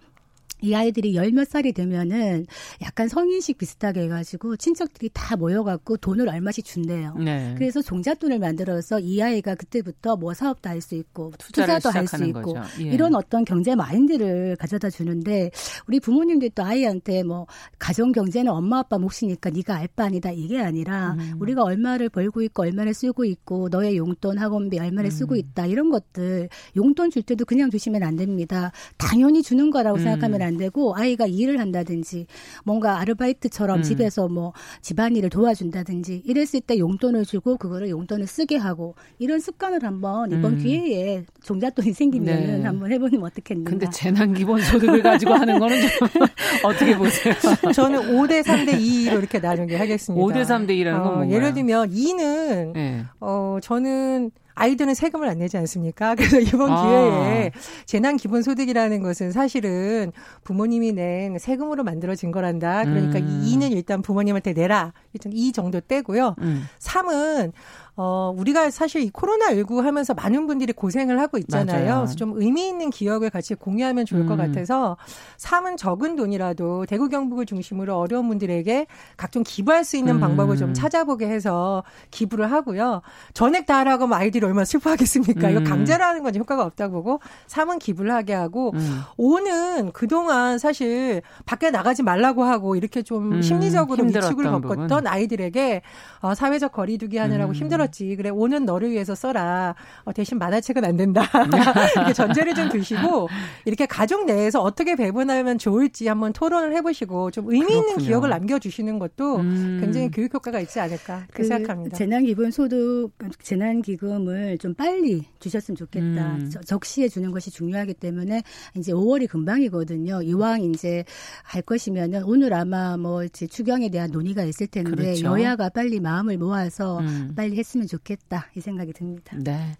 이 아이들이 열 몇 살이 되면은 약간 성인식 비슷하게 해가지고 친척들이 다 모여갖고 돈을 얼마씩 준대요. 네. 그래서 종잣돈을 만들어서 이 아이가 그때부터 뭐 사업도 할 수 있고 투자도 할 수 있고 예. 이런 어떤 경제 마인드를 가져다 주는데 우리 부모님들 또 아이한테 뭐 가정 경제는 엄마 아빠 몫이니까 네가 알 바 아니다 이게 아니라 음. 우리가 얼마를 벌고 있고 얼마를 쓰고 있고 너의 용돈 학원비 얼마를 음. 쓰고 있다 이런 것들 용돈 줄 때도 그냥 주시면 안 됩니다. 당연히 주는 거라고 음. 생각하면 안 되고 아이가 일을 한다든지 뭔가 아르바이트처럼 음. 집에서 뭐 집안일을 도와준다든지 이랬을 때 용돈을 주고 그거를 용돈을 쓰게 하고 이런 습관을 한번 이번 음. 기회에 종잣돈이 생기면 네. 한번 해보면 어떻겠는가. 근데 재난 기본 소득을 가지고 하는 거는 좀 *laughs* 어떻게 보세요? *laughs* 저는 5대 3대 2로 이렇게 나누게 하겠습니다. 5대 3대 2라는 건 어, 뭔가요? 예를 들면 2는 네. 어 저는 아이들은 세금을 안 내지 않습니까? *laughs* 그래서 이번 아. 기회에 재난 기본 소득이라는 것은 사실은 부모님이 낸 세금으로 만들어진 거란다. 그러니까 음. 2는 일단 부모님한테 내라. 일단 이 정도 떼고요. 음. 3은 어, 우리가 사실 이 코로나19 하면서 많은 분들이 고생을 하고 있잖아요. 맞아요. 그래서 좀 의미 있는 기억을 같이 공유하면 좋을 음. 것 같아서 삼은 적은 돈이라도 대구 경북을 중심으로 어려운 분들에게 각종 기부할 수 있는 음. 방법을 좀 찾아보게 해서 기부를 하고요. 전액 다 하라고 하면 아이들이 얼마나 슬퍼하겠습니까? 음. 이거 강제로 하는 건 효과가 없다고 보고 삼은 기부를 하게 하고 음. 오는 그동안 사실 밖에 나가지 말라고 하고 이렇게 좀 음. 심리적으로 위축을 겪었던 아이들에게 어, 사회적 거리두기 하느라고 음. 힘들었 썼지. 그래 오는 너를 위해서 써라. 어, 대신 만화책은 안 된다. *laughs* 이렇게 전제를 좀 두시고 이렇게 가족 내에서 어떻게 배분하면 좋을지 한번 토론을 해보시고 좀 의미 있는 그렇군요. 기억을 남겨주시는 것도 음. 굉장히 교육 효과가 있지 않을까 그 생각합니다. 재난기본소득 재난기금을 좀 빨리 주셨으면 좋겠다. 음. 적시해 주는 것이 중요하기 때문에 이제 5월이 금방이거든요. 이왕 이제 할 것이면은 오늘 아마 뭐 추경에 대한 논의가 있을 텐데 그렇죠. 여야가 빨리 마음을 모아서 음. 빨리 했으면 했으면 좋겠다 이 생각이 듭니다. 네.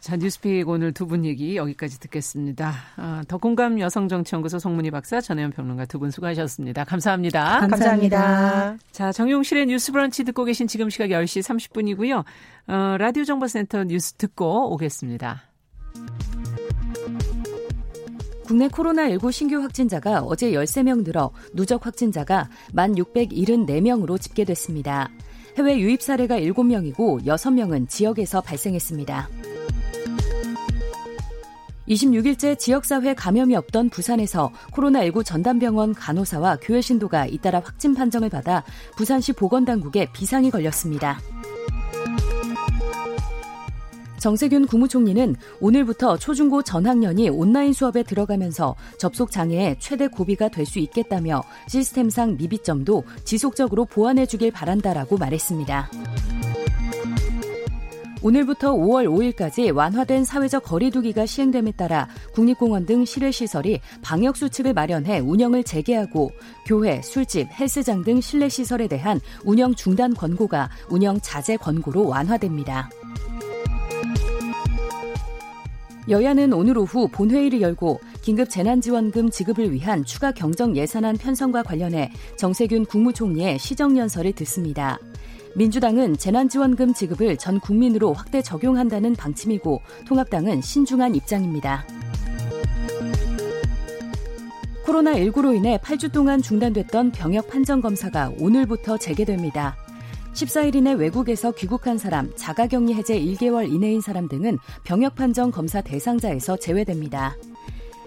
자, 뉴스픽 오늘 두 분 얘기 여기까지 듣겠습니다. 아, 더 공감 여성정치연구소 송문희 박사, 전혜연 평론가 두 분 수고하셨습니다. 감사합니다. 감사합니다. 감사합니다. 자, 정용실의 뉴스 브런치 듣고 계신 지금 시각 10시 30분이고요. 어, 라디오 정보센터 뉴스 듣고 오겠습니다. 국내 코로나19 신규 확진자가 어제 13명 늘어 누적 확진자가 1,674명으로 집계됐습니다. 해외 유입 사례가 7명이고 6명은 지역에서 발생했습니다. 26일째 지역사회 감염이 없던 부산에서 코로나19 전담병원 간호사와 교회 신도가 잇따라 확진 판정을 받아 부산시 보건당국에 비상이 걸렸습니다. 정세균 국무총리는 오늘부터 초중고 전학년이 온라인 수업에 들어가면서 접속 장애에 최대 고비가 될 수 있겠다며 시스템상 미비점도 지속적으로 보완해 주길 바란다라고 말했습니다. 오늘부터 5월 5일까지 완화된 사회적 거리두기가 시행됨에 따라 국립공원 등 실외시설이 방역수칙을 마련해 운영을 재개하고 교회, 술집, 헬스장 등 실내시설에 대한 운영 중단 권고가 운영 자제 권고로 완화됩니다. 여야는 오늘 오후 본회의를 열고 긴급 재난지원금 지급을 위한 추가 경정 예산안 편성과 관련해 정세균 국무총리의 시정연설을 듣습니다. 민주당은 재난지원금 지급을 전 국민으로 확대 적용한다는 방침이고 통합당은 신중한 입장입니다. 코로나19로 인해 8주 동안 중단됐던 병역 판정 검사가 오늘부터 재개됩니다. 14일 이내 외국에서 귀국한 사람, 자가격리 해제 1개월 이내인 사람 등은 병역 판정 검사 대상자에서 제외됩니다.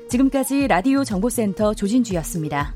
지금까지 라디오 정보센터 조진주였습니다.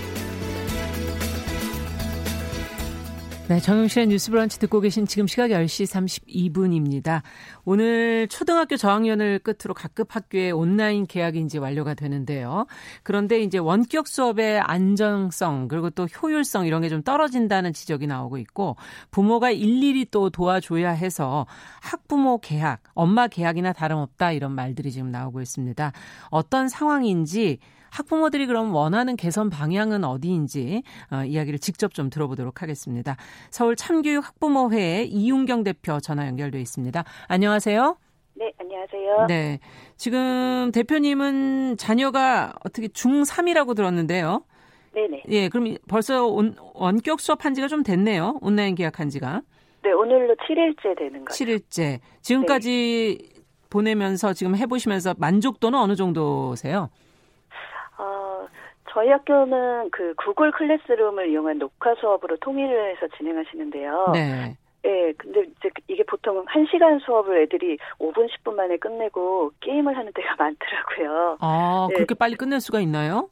네, 정용실의 뉴스 브런치 듣고 계신 지금 시각 10시 32분입니다. 오늘 초등학교 저학년을 끝으로 각급 학교의 온라인 개학이 이제 완료가 되는데요. 그런데 이제 원격 수업의 안정성 그리고 또 효율성 이런 게 좀 떨어진다는 지적이 나오고 있고 부모가 일일이 또 도와줘야 해서 학부모 개학, 엄마 개학이나 다름없다 이런 말들이 지금 나오고 있습니다. 어떤 상황인지 학부모들이 그럼 원하는 개선 방향은 어디인지 어, 이야기를 직접 좀 들어보도록 하겠습니다. 서울 참교육 학부모회 이윤경 대표 전화 연결돼 있습니다. 안녕하세요. 네, 안녕하세요. 네. 지금 대표님은 자녀가 어떻게 중3이라고 들었는데요. 네네. 예, 그럼 벌써 온, 원격 수업한 지가 좀 됐네요. 온라인 계약한 지가. 네, 오늘로 7일째 되는 거죠. 7일째. 지금까지 네. 보내면서 지금 해보시면서 만족도는 어느 정도세요? 어, 저희 학교는 그 구글 클래스룸을 이용한 녹화 수업으로 통일을 해서 진행하시는데요. 네. 네, 근데 이제 이게 보통 1시간 수업을 애들이 5분, 10분 만에 끝내고 게임을 하는 때가 *laughs* 많더라고요. 아, 네. 그렇게 빨리 끝낼 수가 있나요?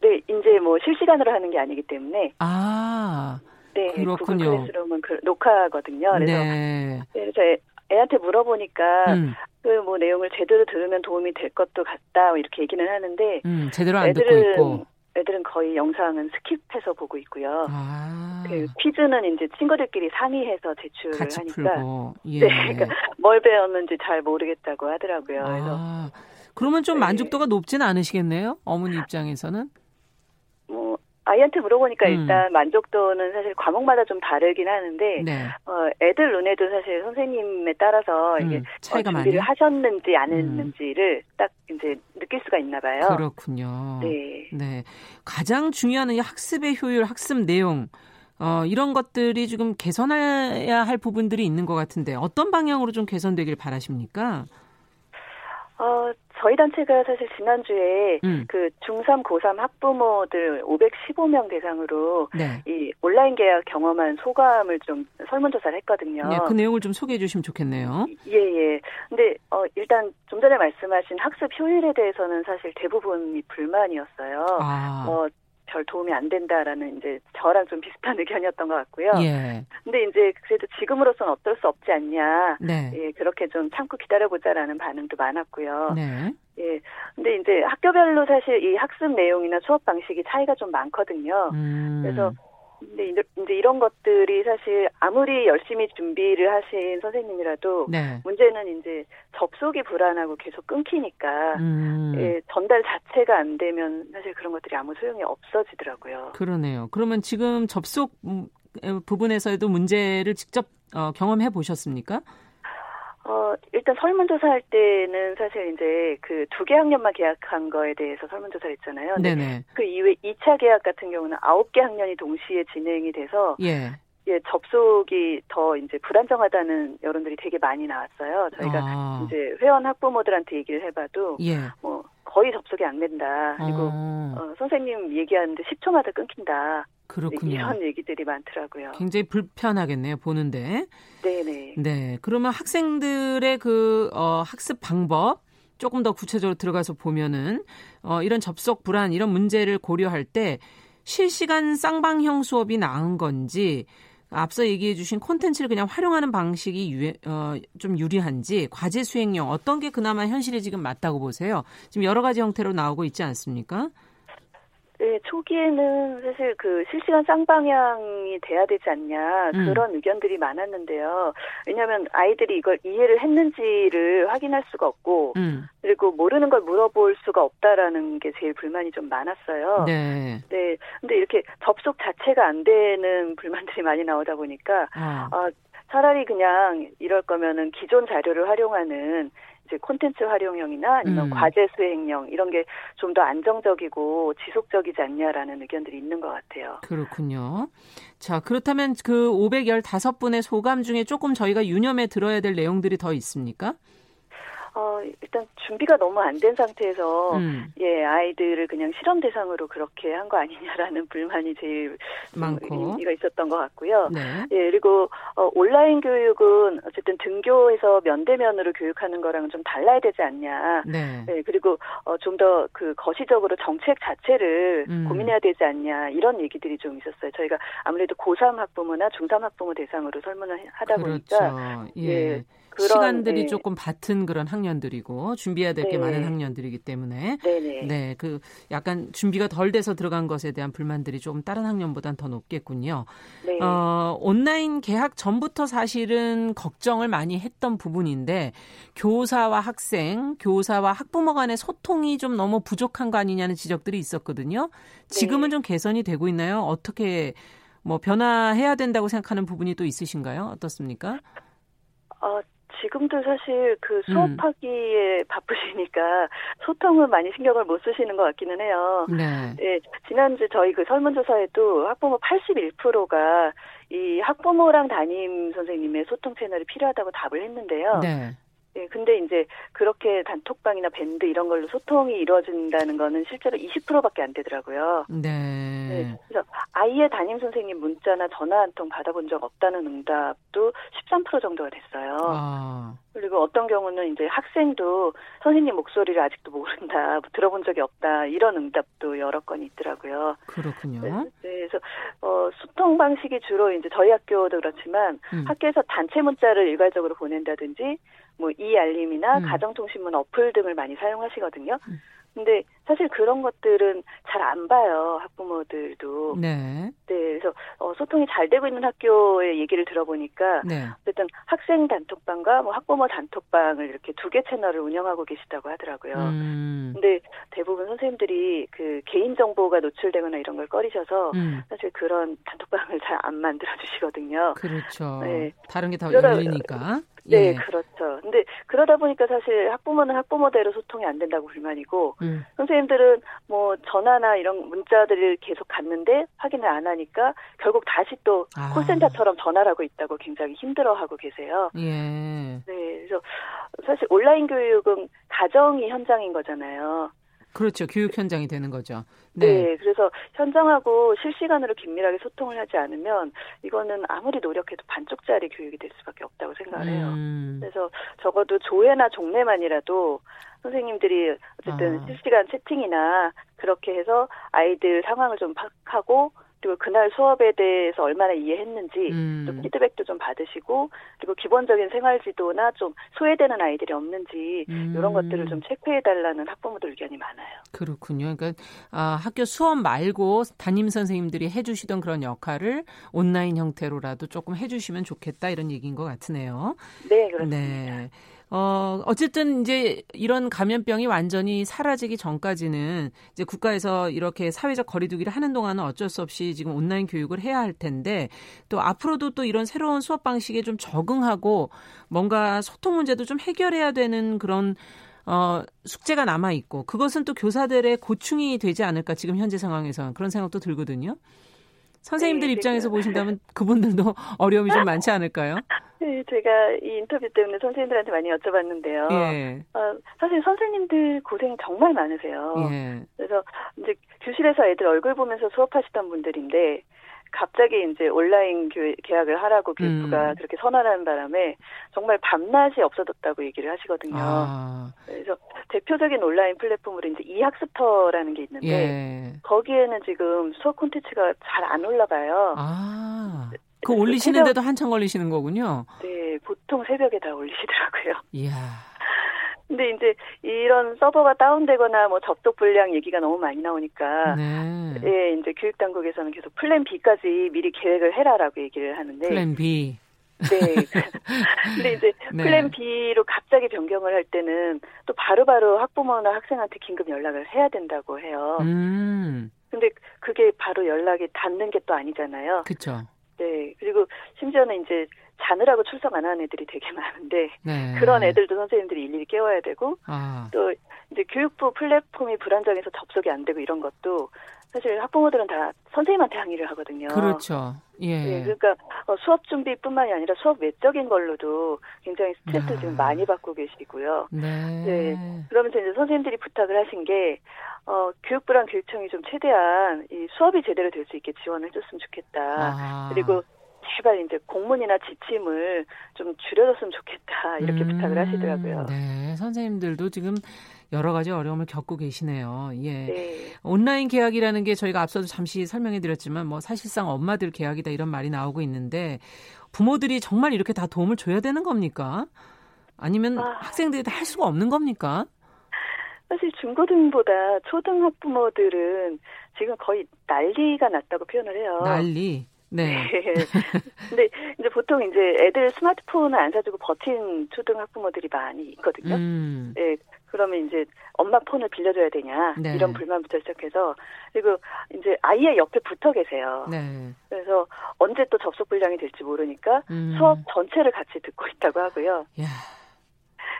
네, 이제 뭐 실시간으로 하는 게 아니기 때문에. 아, 네, 그렇군요. 구글 클래스룸은 그 녹화거든요. 그래서, 네. 그래서 애 한테 물어보니까 음. 그뭐 내용을 제대로 들으면 도움이 될 것도 같다 뭐 이렇게 얘기는 하는데 음, 제대로 안 듣고 있고 애들은 거의 영상은 스킵해서 보고 있고요. 아. 그 퀴즈는 이제 친구들끼리 상의해서 제출을 같이 하니까. *laughs* 예. 네, 그러니까 뭘 배웠는지 잘 모르겠다고 하더라고요. 아. 그래서 그러면 좀 네. 만족도가 높지는 않으시겠네요. 어머니 입장에서는. 뭐 아이한테 물어보니까 음. 일단 만족도는 사실 과목마다 좀 다르긴 하는데 네. 어, 애들 눈에도 사실 선생님에 따라서 이게 음, 차이가 어, 준비를 많이? 하셨는지 안 했는지를 음. 딱 이제 느낄 수가 있나 봐요. 그렇군요. 네. 네. 가장 중요한 이 학습의 효율, 학습 내용 어, 이런 것들이 지금 개선해야 할 부분들이 있는 것 같은데 어떤 방향으로 좀 개선되길 바라십니까? 어, 저희 단체가 사실 지난주에 음. 그 중3, 고3 학부모들 515명 대상으로 네. 이 온라인 계약 경험한 소감을 좀 설문조사를 했거든요. 네, 그 내용을 좀 소개해 주시면 좋겠네요. 예, 예. 근데 어, 일단 좀 전에 말씀하신 학습 효율에 대해서는 사실 대부분이 불만이었어요. 아. 어, 별 도움이 안 된다라는 이제 저랑 좀 비슷한 *laughs* 의견이었던 것 같고요. 예. 근데 이제 그래도 지금으로서는 어쩔 수 없지 않냐. 네. 예, 그렇게 좀 참고 기다려보자라는 반응도 많았고요. 네. 예. 근데 이제 학교별로 사실 이 학습 내용이나 수업 방식이 차이가 좀 많거든요. 음. 그래서 근데 이제 이런 것들이 사실 아무리 열심히 준비를 하신 선생님이라도 네. 문제는 이제 접속이 불안하고 계속 끊기니까 음. 예, 전달 자체가 안 되면 사실 그런 것들이 아무 소용이 없어지더라고요. 그러네요. 그러면 지금 접속 음, 부분에서도 문제를 직접 어, 경험해 보셨습니까? 어, 일단 설문조사 할 때는 사실 이제 그 두 개 학년만 계약한 거에 대해서 설문조사를 했잖아요. 네네. 그 이외 2차 계약 같은 경우는 아홉 개 학년이 동시에 진행이 돼서 예. 예, 접속이 더 이제 불안정하다는 여론들이 되게 많이 나왔어요. 저희가 아. 이제 회원 학부모들한테 얘기를 해봐도 예. 뭐 거의 접속이 안 된다. 그리고 어, 어, 선생님 얘기하는데 10초마다 끊긴다. 그렇군요. 이런 얘기들이 많더라고요. 굉장히 불편하겠네요, 보는데. 네네. 네. 그러면 학생들의 그, 어, 학습 방법, 조금 더 구체적으로 들어가서 보면은, 어, 이런 접속 불안, 이런 문제를 고려할 때 실시간 쌍방형 수업이 나은 건지, 앞서 얘기해 주신 콘텐츠를 그냥 활용하는 방식이 유, 어, 좀 유리한지, 과제 수행용, 어떤 게 그나마 현실에 지금 맞다고 보세요? 지금 여러 가지 형태로 나오고 있지 않습니까? 네, 초기에는 사실 그 실시간 쌍방향이 돼야 되지 않냐 음. 그런 의견들이 많았는데요. 왜냐하면 아이들이 이걸 이해를 했는지를 확인할 수가 없고 음. 그리고 모르는 걸 물어볼 수가 없다라는 게 제일 불만이 좀 많았어요. 네. 네, 근데 이렇게 접속 자체가 안 되는 불만들이 많이 나오다 보니까 아, 아, 차라리 그냥 이럴 거면은 기존 자료를 활용하는 이제 콘텐츠 활용형이나 아니면 음. 과제 수행형 이런 게 좀 더 안정적이고 지속적이지 않냐라는 의견들이 있는 것 같아요. 그렇군요. 자, 그렇다면 그 515분의 소감 중에 조금 저희가 유념에 들어야 될 내용들이 더 있습니까? 어, 일단 준비가 너무 안 된 상태에서 음, 예, 아이들을 그냥 실험 대상으로 그렇게 한 거 아니냐라는 *laughs* 불만이 제일 좀 많고. 의미가 있었던 것 같고요. 네. 예, 그리고 어, 온라인 교육은 어쨌든 등교에서 면대면으로 교육하는 거랑은 좀 달라야 되지 않냐. 네. 네, 그리고 어, 좀 더 그 거시적으로 정책 자체를 음. 고민해야 되지 않냐 이런 얘기들이 좀 있었어요. 저희가 아무래도 고3 학부모나 중3 학부모 대상으로 설문을 하다 그렇죠. 보니까 예. 예, 그런, 시간들이 예. 조금 바튼 그런 학년들이고 준비해야 될게 네. 많은 학년들이기 때문에 네네. 네, 그 약간 준비가 덜 돼서 들어간 것에 대한 불만들이 조금 다른 학년보다는 더 높겠군요. 네. 어, 온라인 개학 전부터 사실은 걱정을 많이 했던 부분인데 교사와 학생, 교사와 학부모 간의 소통이 좀 너무 부족한 거 아니냐는 지적들이 있었거든요. 지금은 네. 좀 개선이 되고 있나요? 어떻게 뭐 변화해야 된다고 생각하는 부분이 또 있으신가요? 어떻습니까? 어, 지금도 사실 그 음. 수업하기에 바쁘시니까 소통은 많이 신경을 못 쓰시는 것 같기는 해요. 네. 예, 지난주 저희 그 설문조사에도 학부모 81%가 이 학부모랑 담임 선생님의 소통 채널이 필요하다고 답을 했는데요. 네. 예, 근데 이제 그렇게 단톡방이나 밴드 이런 걸로 소통이 이루어진다는 거는 실제로 20%밖에 안 되더라고요. 네. 네, 그래서 아이의 담임 선생님 문자나 전화 한 통 받아본 적 없다는 응답도 13% 정도가 됐어요. 아, 그리고 어떤 경우는 이제 학생도 선생님 목소리를 아직도 모른다, 뭐 들어본 적이 없다 이런 응답도 여러 건이 있더라고요. 그렇군요. 네, 네, 그래서 어, 소통 방식이 주로 이제 저희 학교도 그렇지만 음. 학교에서 단체 문자를 일괄적으로 보낸다든지 뭐 이 알림이나 음. 가정통신문 어플 등을 많이 사용하시거든요. 음. 근데 사실 그런 것들은 잘 안 봐요 학부모들도. 네. 네, 그래서 어, 소통이 잘 되고 있는 학교의 얘기를 들어보니까 네. 어쨌든 학생 단톡방과 뭐 학부모 단톡방을 이렇게 두 개 채널을 운영하고 계시다고 하더라고요. 음. 근데 대부분 선생님들이 그 개인 정보가 노출되거나 이런 걸 꺼리셔서 음. 사실 그런 단톡방을 잘 안 만들어 주시거든요. 그렇죠. 네. 다른 게더 그러다- 열리니까. 네, 예. 그렇죠. 근데 그러다 보니까 사실 학부모는 학부모대로 소통이 안 된다고 불만이고 음. 선생님들은 뭐 전화나 이런 문자들을 계속 갔는데 확인을 안 하니까 결국 다시 또 아. 콜센터처럼 전화를 하고 있다고 굉장히 힘들어하고 계세요. 예. 네, 그래서 사실 온라인 교육은 가정이 현장인 거잖아요. 그렇죠. 교육 현장이 되는 거죠. 네. 네. 그래서 현장하고 실시간으로 긴밀하게 소통을 하지 않으면 이거는 아무리 노력해도 반쪽짜리 교육이 될 수밖에 없다고 생각을 해요. 음. 그래서 적어도 조회나 종례만이라도 선생님들이 어쨌든 아. 실시간 채팅이나 그렇게 해서 아이들 상황을 좀 파악하고 그리고 그날 수업에 대해서 얼마나 이해했는지 음. 또 피드백도 좀 받으시고 그리고 기본적인 생활 지도나 좀 소외되는 아이들이 없는지 음. 이런 것들을 좀 체크해 달라는 학부모들 의견이 많아요. 그렇군요. 그러니까 아, 학교 수업 말고 담임 선생님들이 해주시던 그런 역할을 온라인 형태로라도 조금 해주시면 좋겠다 이런 얘기인 것 같으네요. 네, 그렇습니다. 네. 어, 어쨌든 이제 이런 감염병이 완전히 사라지기 전까지는 이제 국가에서 이렇게 사회적 거리두기를 하는 동안은 어쩔 수 없이 지금 온라인 교육을 해야 할 텐데 또 앞으로도 또 이런 새로운 수업 방식에 좀 적응하고 뭔가 소통 문제도 좀 해결해야 되는 그런 어, 숙제가 남아 있고 그것은 또 교사들의 고충이 되지 않을까 지금 현재 상황에서 그런 생각도 들거든요. 선생님들 네, 입장에서 보신다면 그분들도 *laughs* 어려움이 좀 많지 않을까요? 네, 제가 이 인터뷰 때문에 선생님들한테 많이 여쭤봤는데요. 예. 어, 사실 선생님들 고생 정말 많으세요. 예. 그래서 이제 교실에서 애들 얼굴 보면서 수업하시던 분들인데 갑자기 이제 온라인 교, 계약을 하라고 교육부가 음. 그렇게 선언하는 바람에 정말 밤낮이 없어졌다고 얘기를 하시거든요. 아. 그래서 대표적인 온라인 플랫폼으로 이제 e학습터라는 게 있는데 예. 거기에는 지금 수업 콘텐츠가 잘 안 올라가요. 아. 그 올리시는데도 새벽, 한참 걸리시는 거군요. 네, 보통 새벽에 다 올리시더라고요. 이야. 근데 이제 이런 서버가 다운되거나 뭐 접속 불량 얘기가 너무 많이 나오니까 네. 예, 이제 교육 당국에서는 계속 plan B까지 미리 계획을 해라라고 얘기를 하는데 plan B. 네. *laughs* 근데 이제 네. 플랜 B로 갑자기 변경을 할 때는 또 바로바로 학부모나 학생한테 긴급 연락을 해야 된다고 해요. 음. 근데 그게 바로 연락이 닿는 게 또 아니잖아요. 그렇죠. 네. 그리고 심지어는 이제 자느라고 출석 안 하는 애들이 되게 *laughs* 많은데 네. 그런 애들도 선생님들이 일일이 깨워야 되고 아. 또 이제 교육부 플랫폼이 불안정해서 접속이 안 되고 이런 것도 사실 학부모들은 다 선생님한테 항의를 하거든요. 그렇죠. 예. 네, 그러니까 어, 수업 준비뿐만이 아니라 수업 외적인 걸로도 굉장히 스트레스 를 아. 지금 많이 받고 계시고요. 네. 네. 그러면서 이제 선생님들이 부탁을 하신 게 어, 교육부랑 교육청이 좀 최대한 이 수업이 제대로 될 수 있게 지원을 해줬으면 좋겠다. 아. 그리고 제발 이제 공문이나 지침을 좀 줄여줬으면 좋겠다 이렇게 음, 부탁을 하시더라고요. 네, 선생님들도 지금 여러 가지 어려움을 겪고 계시네요. 예. 네. 온라인 계약이라는 게 저희가 앞서도 잠시 설명해 드렸지만 뭐 사실상 엄마들 계약이다 이런 말이 나오고 있는데 부모들이 정말 이렇게 다 도움을 줘야 되는 겁니까? 아니면 아. 학생들이 다 할 수가 없는 겁니까? 사실 중고등보다 초등 학부모들은 지금 거의 난리가 났다고 표현을 해요. 난리. 네. 네. *laughs* 근데 이제 보통 이제 애들 스마트폰을 안 사주고 버틴 초등 학부모들이 많이 있거든요. 음. 네. 그러면 이제 엄마 폰을 빌려줘야 되냐 네. 이런 불만부터 시작해서 그리고 이제 아이의 옆에 붙어 계세요. 네. 그래서 언제 또 접속 불량이 될지 모르니까 음. 수업 전체를 같이 듣고 있다고 하고요. 야.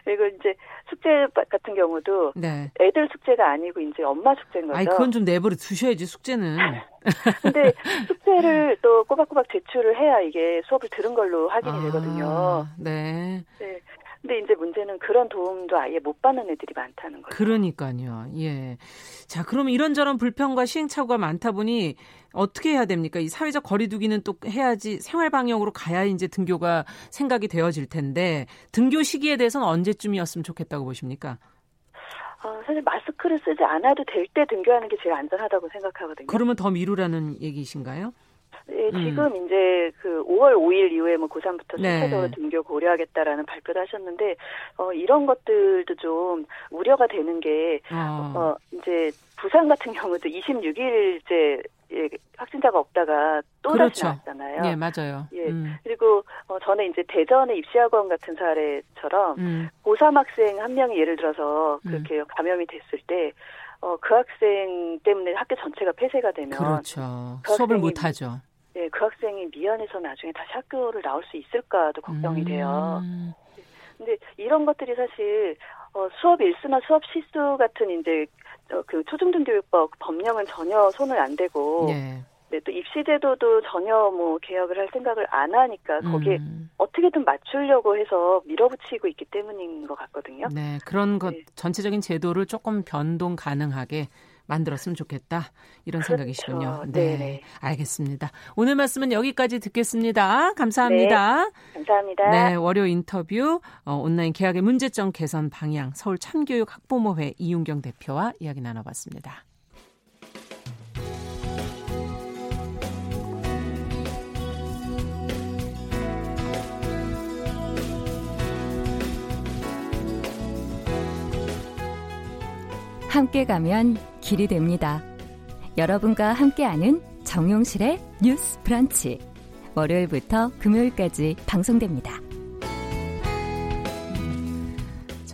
그리고 이제 숙제 같은 경우도 네. 애들 숙제가 아니고 이제 엄마 숙제인 거죠. 아니 그건 좀 내버려 두셔야지 숙제는. *laughs* 근데 숙제를 또 꼬박꼬박 제출을 해야 이게 수업을 들은 걸로 확인이 아, 되거든요. 네. 네. 근데 이제 문제는 그런 도움도 아예 못 받는 애들이 많다는 거죠. 그러니까요. 예. 자, 그럼 이런저런 불평과 시행착오가 많다 보니 어떻게 해야 됩니까? 이 사회적 거리두기는 또 해야지 생활 방역으로 가야 이제 등교가 생각이 되어질 텐데 등교 시기에 대해서는 언제쯤이었으면 좋겠다고 보십니까? 어, 사실 마스크를 쓰지 않아도 될 때 등교하는 게 제일 안전하다고 생각하거든요. 그러면 더 미루라는 얘기신가요? 네, 지금 음. 이제 그 5월 5일 이후에 뭐 고3부터 순차적으로 네. 등교 고려하겠다라는 발표를 하셨는데 어 이런 것들도 좀 우려가 되는 게 어, 어 이제 부산 같은 경우도 26일째 예, 확진자가 없다가 또 그렇죠. 다시 나왔잖아요. 예, 맞아요. 예. 음. 그리고 어, 전에 이제 대전의 입시학원 같은 사례처럼 음. 고3 학생 한 명이 예를 들어서 그렇게 음. 감염이 됐을 때 어, 그 학생 때문에 학교 전체가 폐쇄가 되면 그렇죠. 그 수업을 못 하죠. 네, 그 학생이 미연해서 나중에 다시 학교를 나올 수 있을까도 걱정이 음. 돼요. 근데 이런 것들이 사실 어, 수업 일수나 수업 실수 같은 이제 어, 그 초중등교육법 법령은 전혀 손을 안 대고 네. 네, 또 입시제도도 전혀 뭐 개혁을 할 생각을 안 하니까 거기에 음. 어떻게든 맞추려고 해서 밀어붙이고 있기 때문인 것 같거든요. 네, 그런 것 네. 전체적인 제도를 조금 변동 가능하게 만들었으면 좋겠다. 이런 그렇죠. 생각이시군요. 네. 네네. 알겠습니다. 오늘 말씀은 여기까지 듣겠습니다. 감사합니다. 네. 감사합니다. 네. 월요 인터뷰 어, 온라인 계약의 문제점 개선 방향 서울 참교육 학부모회 이윤경 대표와 이야기 나눠봤습니다. 함께 가면 길이 됩니다. 여러분과 함께하는 정용실의 뉴스 브런치. 월요일부터 금요일까지 방송됩니다.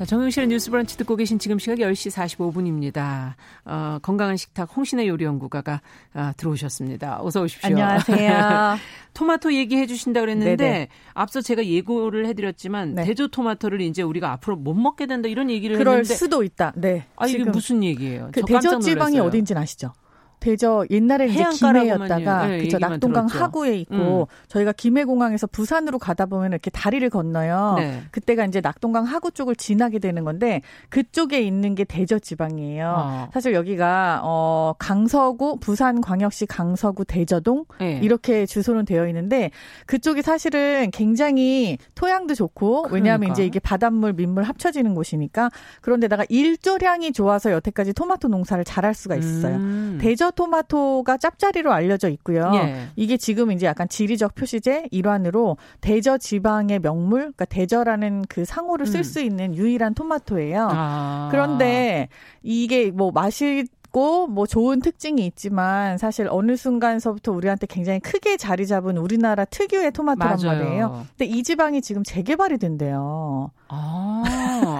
자, 정용실의 뉴스 브런치 듣고 계신 지금 시각 10시 45분입니다. 어, 건강한 식탁 홍신의 요리연구가가 아, 들어오셨습니다. 어서 오십시오. 안녕하세요. *laughs* 토마토 얘기해 주신다 그랬는데 네네. 앞서 제가 예고를 해드렸지만 네. 대조 토마토를 이제 우리가 앞으로 못 먹게 된다 이런 얘기를 그럴 했는데 수도 있다. 네. 아 이게 무슨 얘기예요? 그 대저 지방이 어딘지는 아시죠? 대저 옛날에 이제 김해였다가 네, 그쵸 낙동강 들었죠. 하구에 있고 음. 저희가 김해공항에서 부산으로 가다 보면 이렇게 다리를 건너요. 네. 그때가 이제 낙동강 하구 쪽을 지나게 되는 건데 그쪽에 있는 게 대저 지방이에요. 어. 사실 여기가 어 강서구 부산 광역시 강서구 대저동 네. 이렇게 주소는 되어 있는데 그쪽이 사실은 굉장히 토양도 좋고 그러니까. 왜냐하면 이제 이게 바닷물 민물 합쳐지는 곳이니까 그런데다가 일조량이 좋아서 여태까지 토마토 농사를 잘할 수가 있어요. 음. 대저 토마토가 짭짜리로 알려져 있고요. 예. 이게 지금 이제 약간 지리적 표시제 일환으로 대저 지방의 명물, 그러니까 대저라는 그 상호를 쓸수 음. 있는 유일한 토마토예요. 아. 그런데 이게 뭐 맛이 있고 뭐 좋은 특징이 있지만 사실 어느 순간서부터 우리한테 굉장히 크게 자리 잡은 우리나라 특유의 토마토란 맞아요. 말이에요. 근데 이 지방이 지금 재개발이 된대요. 아,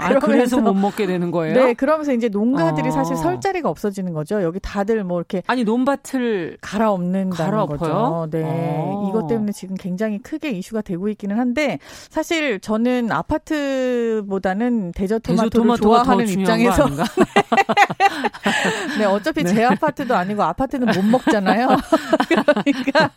아 그래서 못 먹게 되는 거예요? 네, 그러면서 이제 농가들이 아. 사실 설 자리가 없어지는 거죠. 여기 다들 뭐 이렇게 아니 논밭을 갈아엎는다는 갈아엎어요? 거죠. 네, 아. 이것 때문에 지금 굉장히 크게 이슈가 되고 있기는 한데 사실 저는 아파트보다는 대저 토마토를 좋아하는 입장에서 *laughs* 네, 어차피 네. 제 아파트도 아니고 아파트는 못 먹잖아요. *laughs* 그러니까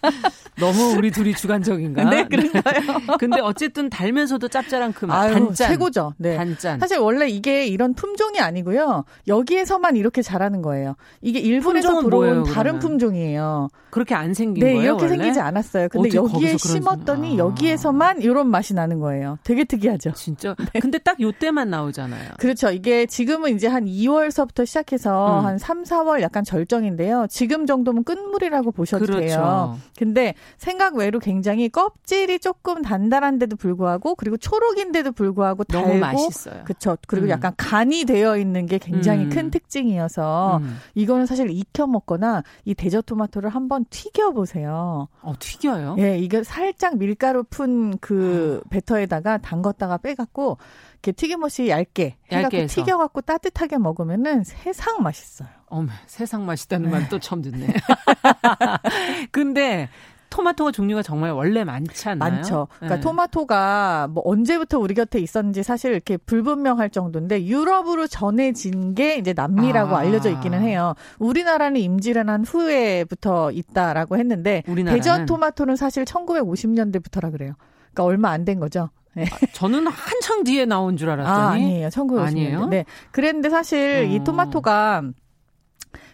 너무 우리 둘이 주관적인가? 네, 그런가요? 근데 어쨌든 달면서도 짭짤한 그 맛. 단짠. 최고죠. 네. 단짠. 사실 원래 이게 이런 품종이 아니고요. 여기에서만 이렇게 자라는 거예요. 이게 일본에서 들어온 뭐예요, 다른 품종이에요. 그렇게 안 생긴 네, 거예요? 이렇게 원래? 생기지 않았어요. 근데 여기에 심었더니 아. 여기에서만 이런 맛이 나는 거예요. 되게 특이하죠. *laughs* 진짜. 네. 근데 딱 요때만 나오잖아요. 그렇죠. 이게 지금은 이제 한 2월서부터 시작해서 음. 한 3, 4월 약간 절정인데요. 지금 정도면 끝물이라고 보셔도 그렇죠. 돼요. 근데 생각 외로 굉장히 껍질이 조금 단단한데도 불구하고 그리고 초록인데도 불구하고 달고 그렇죠. 그리고 음. 약간 간이 되어 있는 게 굉장히 음. 큰 특징이어서 음. 이거는 사실 익혀 먹거나 이 대저 토마토를 한번 튀겨 보세요. 어, 튀겨요? 예, 이게 살짝 밀가루 푼 그 배터에다가 담궜다가 빼갖고 이렇게 튀김옷이 얇게 얇게 튀겨갖고 따뜻하게 먹으면은 세상 맛있어요. 어머, 세상 맛있다는 말또 처음 듣네. *laughs* *laughs* 근데 토마토 종류가 정말 원래 많지 않나요? 많죠. 그러니까 네. 토마토가 뭐 언제부터 우리 곁에 있었는지 사실 이렇게 불분명할 정도인데 유럽으로 전해진 게 이제 남미라고 아. 알려져 있기는 해요. 우리나라는 임질한 후에부터 있다라고 했는데 우리나라는? 대전 토마토는 사실 1950년대부터라 그래요. 그러니까 얼마 안 된 거죠. 네. 아, 저는 한창 뒤에 나온 줄 알았더니 아, 아니에요. 1950년대. 아니에요? 네. 그랬는데 사실 어. 이 토마토가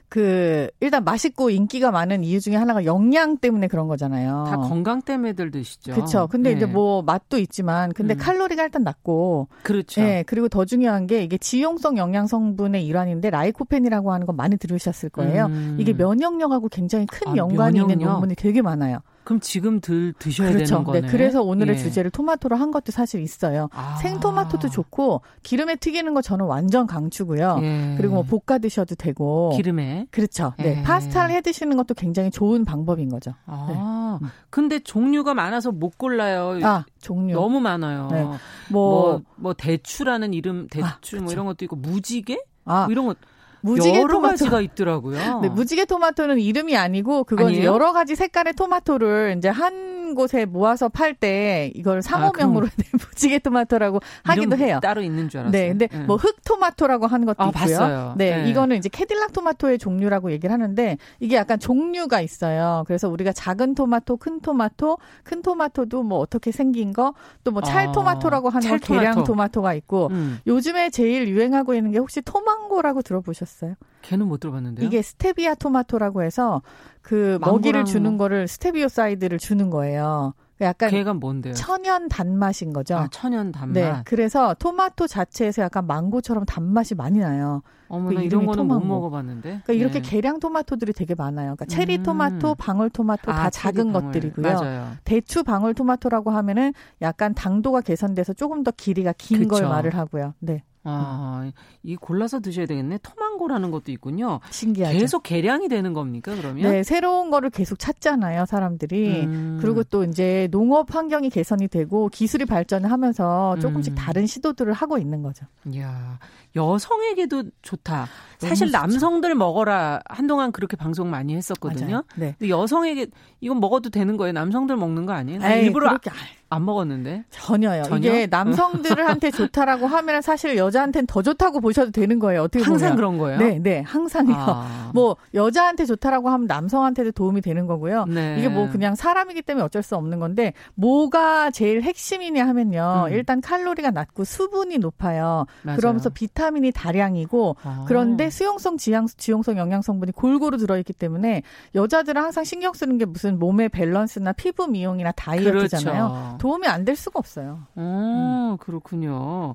그 일단 맛있고 인기가 많은 이유 중에 하나가 영양 때문에 그런 거잖아요. 다 건강 때문에들 드시죠. 그렇죠. 근데 네. 이제 뭐 맛도 있지만 근데 음. 칼로리가 일단 낮고 그렇죠. 네, 그리고 더 중요한 게 이게 지용성 영양 성분의 일환인데 라이코펜이라고 하는 거 많이 들으셨을 거예요. 음. 이게 면역력하고 굉장히 큰 아, 연관이 면역력? 있는 성분이 되게 많아요. 그럼 지금 들 드셔야 그렇죠. 되는 거네. 네, 그래서 오늘의 예. 주제를 토마토로 한 것도 사실 있어요. 아. 생토마토도 좋고 기름에 튀기는 거 저는 완전 강추고요. 예. 그리고 뭐 볶아 드셔도 되고 기름에 그렇죠. 네, 예. 파스타를 해 드시는 것도 굉장히 좋은 방법인 거죠. 아. 네. 근데 종류가 많아서 못 골라요. 아, 종류 너무 많아요. 네. 뭐, 뭐, 뭐 대추라는 이름 대추 아, 뭐 이런 것도 있고 무지개 아. 뭐 이런 것 무지개 여러 토마토. 가지가 *laughs* 있더라고요. 네, 무지개 토마토는 이름이 아니고 그건 여러 가지 색깔의 토마토를 이제 한 곳에 모아서 팔 때 이걸 상호명으로 아, *laughs* 무지개 토마토라고 하기도 해요. 따로 있는 줄 알았어요. 네, 근데 네. 뭐 흑 토마토라고 하는 것도 아, 있고요. 봤어요. 네, 네, 이거는 이제 캐딜락 토마토의 종류라고 얘기를 하는데 이게 약간 종류가 있어요. 그래서 우리가 작은 토마토, 큰 토마토, 큰 토마토도 뭐 어떻게 생긴 거, 또 뭐 찰토마토라고 하는 아, 개량 토마토가 있고 음. 요즘에 제일 유행하고 있는 게 혹시 토망고라고 들어보셨어요? 걔는 못 들어봤는데요. 이게 스테비아 토마토라고 해서 그 망고랑... 먹이를 주는 거를 스테비오사이드를 주는 거예요. 약간 걔가 뭔데요? 천연 단맛인 거죠. 아, 천연 단맛. 네. 그래서 토마토 자체에서 약간 망고처럼 단맛이 많이 나요. 어머, 그 이런 거는 토망고. 못 먹어봤는데. 그러니까 네. 이렇게 개량 토마토들이 되게 많아요. 그러니까 체리 음. 토마토, 방울 토마토 다 아, 작은 방울. 것들이고요. 맞아요. 대추 방울 토마토라고 하면은 약간 당도가 개선돼서 조금 더 길이가 긴 걸 말을 하고요. 네. 아, 이 골라서 드셔야 되겠네. 토망고라는 것도 있군요. 신기하죠. 계속 개량이 되는 겁니까, 그러면? 네, 새로운 거를 계속 찾잖아요, 사람들이. 음. 그리고 또 이제 농업 환경이 개선이 되고 기술이 발전을 하면서 조금씩 음. 다른 시도들을 하고 있는 거죠. 이야, 여성에게도 좋다. 사실 남성들 먹어라 한동안 그렇게 방송 많이 했었거든요. 네. 근데 여성에게 이건 먹어도 되는 거예요. 남성들 먹는 거 아니에요? 에이, 일부러 그렇게... 안 먹었는데 전혀요. 전혀? 이게 남성들한테 좋다라고 하면 사실 여자한테는 더 좋다고 보셔도 되는 거예요. 어떻게 항상 보면. 그런 거예요? 네, 네, 항상요. 아. *laughs* 뭐 여자한테 좋다라고 하면 남성한테도 도움이 되는 거고요. 네. 이게 뭐 그냥 사람이기 때문에 어쩔 수 없는 건데 뭐가 제일 핵심이냐 하면요. 음. 일단 칼로리가 낮고 수분이 높아요. 맞아요. 그러면서 비타 민이 다량이고 아. 그런데 수용성 지향 지용성 영양 성분이 골고루 들어있기 때문에 여자들은 항상 신경 쓰는 게 무슨 몸의 밸런스나 피부 미용이나 다이어트잖아요. 그렇죠. 도움이 안 될 수가 없어요. 어, 음. 그렇군요.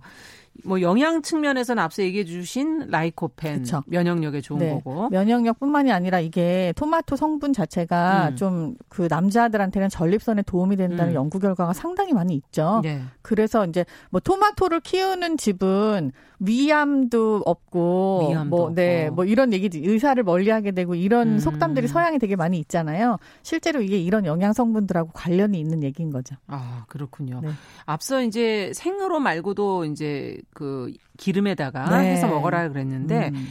뭐 영양 측면에서는 앞서 얘기해 주신 라이코펜 그쵸. 면역력에 좋은 네. 거고 면역력뿐만이 아니라 이게 토마토 성분 자체가 음. 좀그 남자들한테는 전립선에 도움이 된다는 음. 연구 결과가 상당히 많이 있죠. 네. 그래서 이제 뭐 토마토를 키우는 집은 위암도 없고 위암도 뭐 네, 뭐 이런 얘기 의사를 멀리하게 되고 이런 음. 속담들이 서양에 되게 많이 있잖아요. 실제로 이게 이런 영양 성분들하고 관련이 있는 얘기인 거죠. 아 그렇군요. 네. 앞서 이제 생으로 말고도 이제 그 기름에다가 네. 해서 먹어라 그랬는데 음.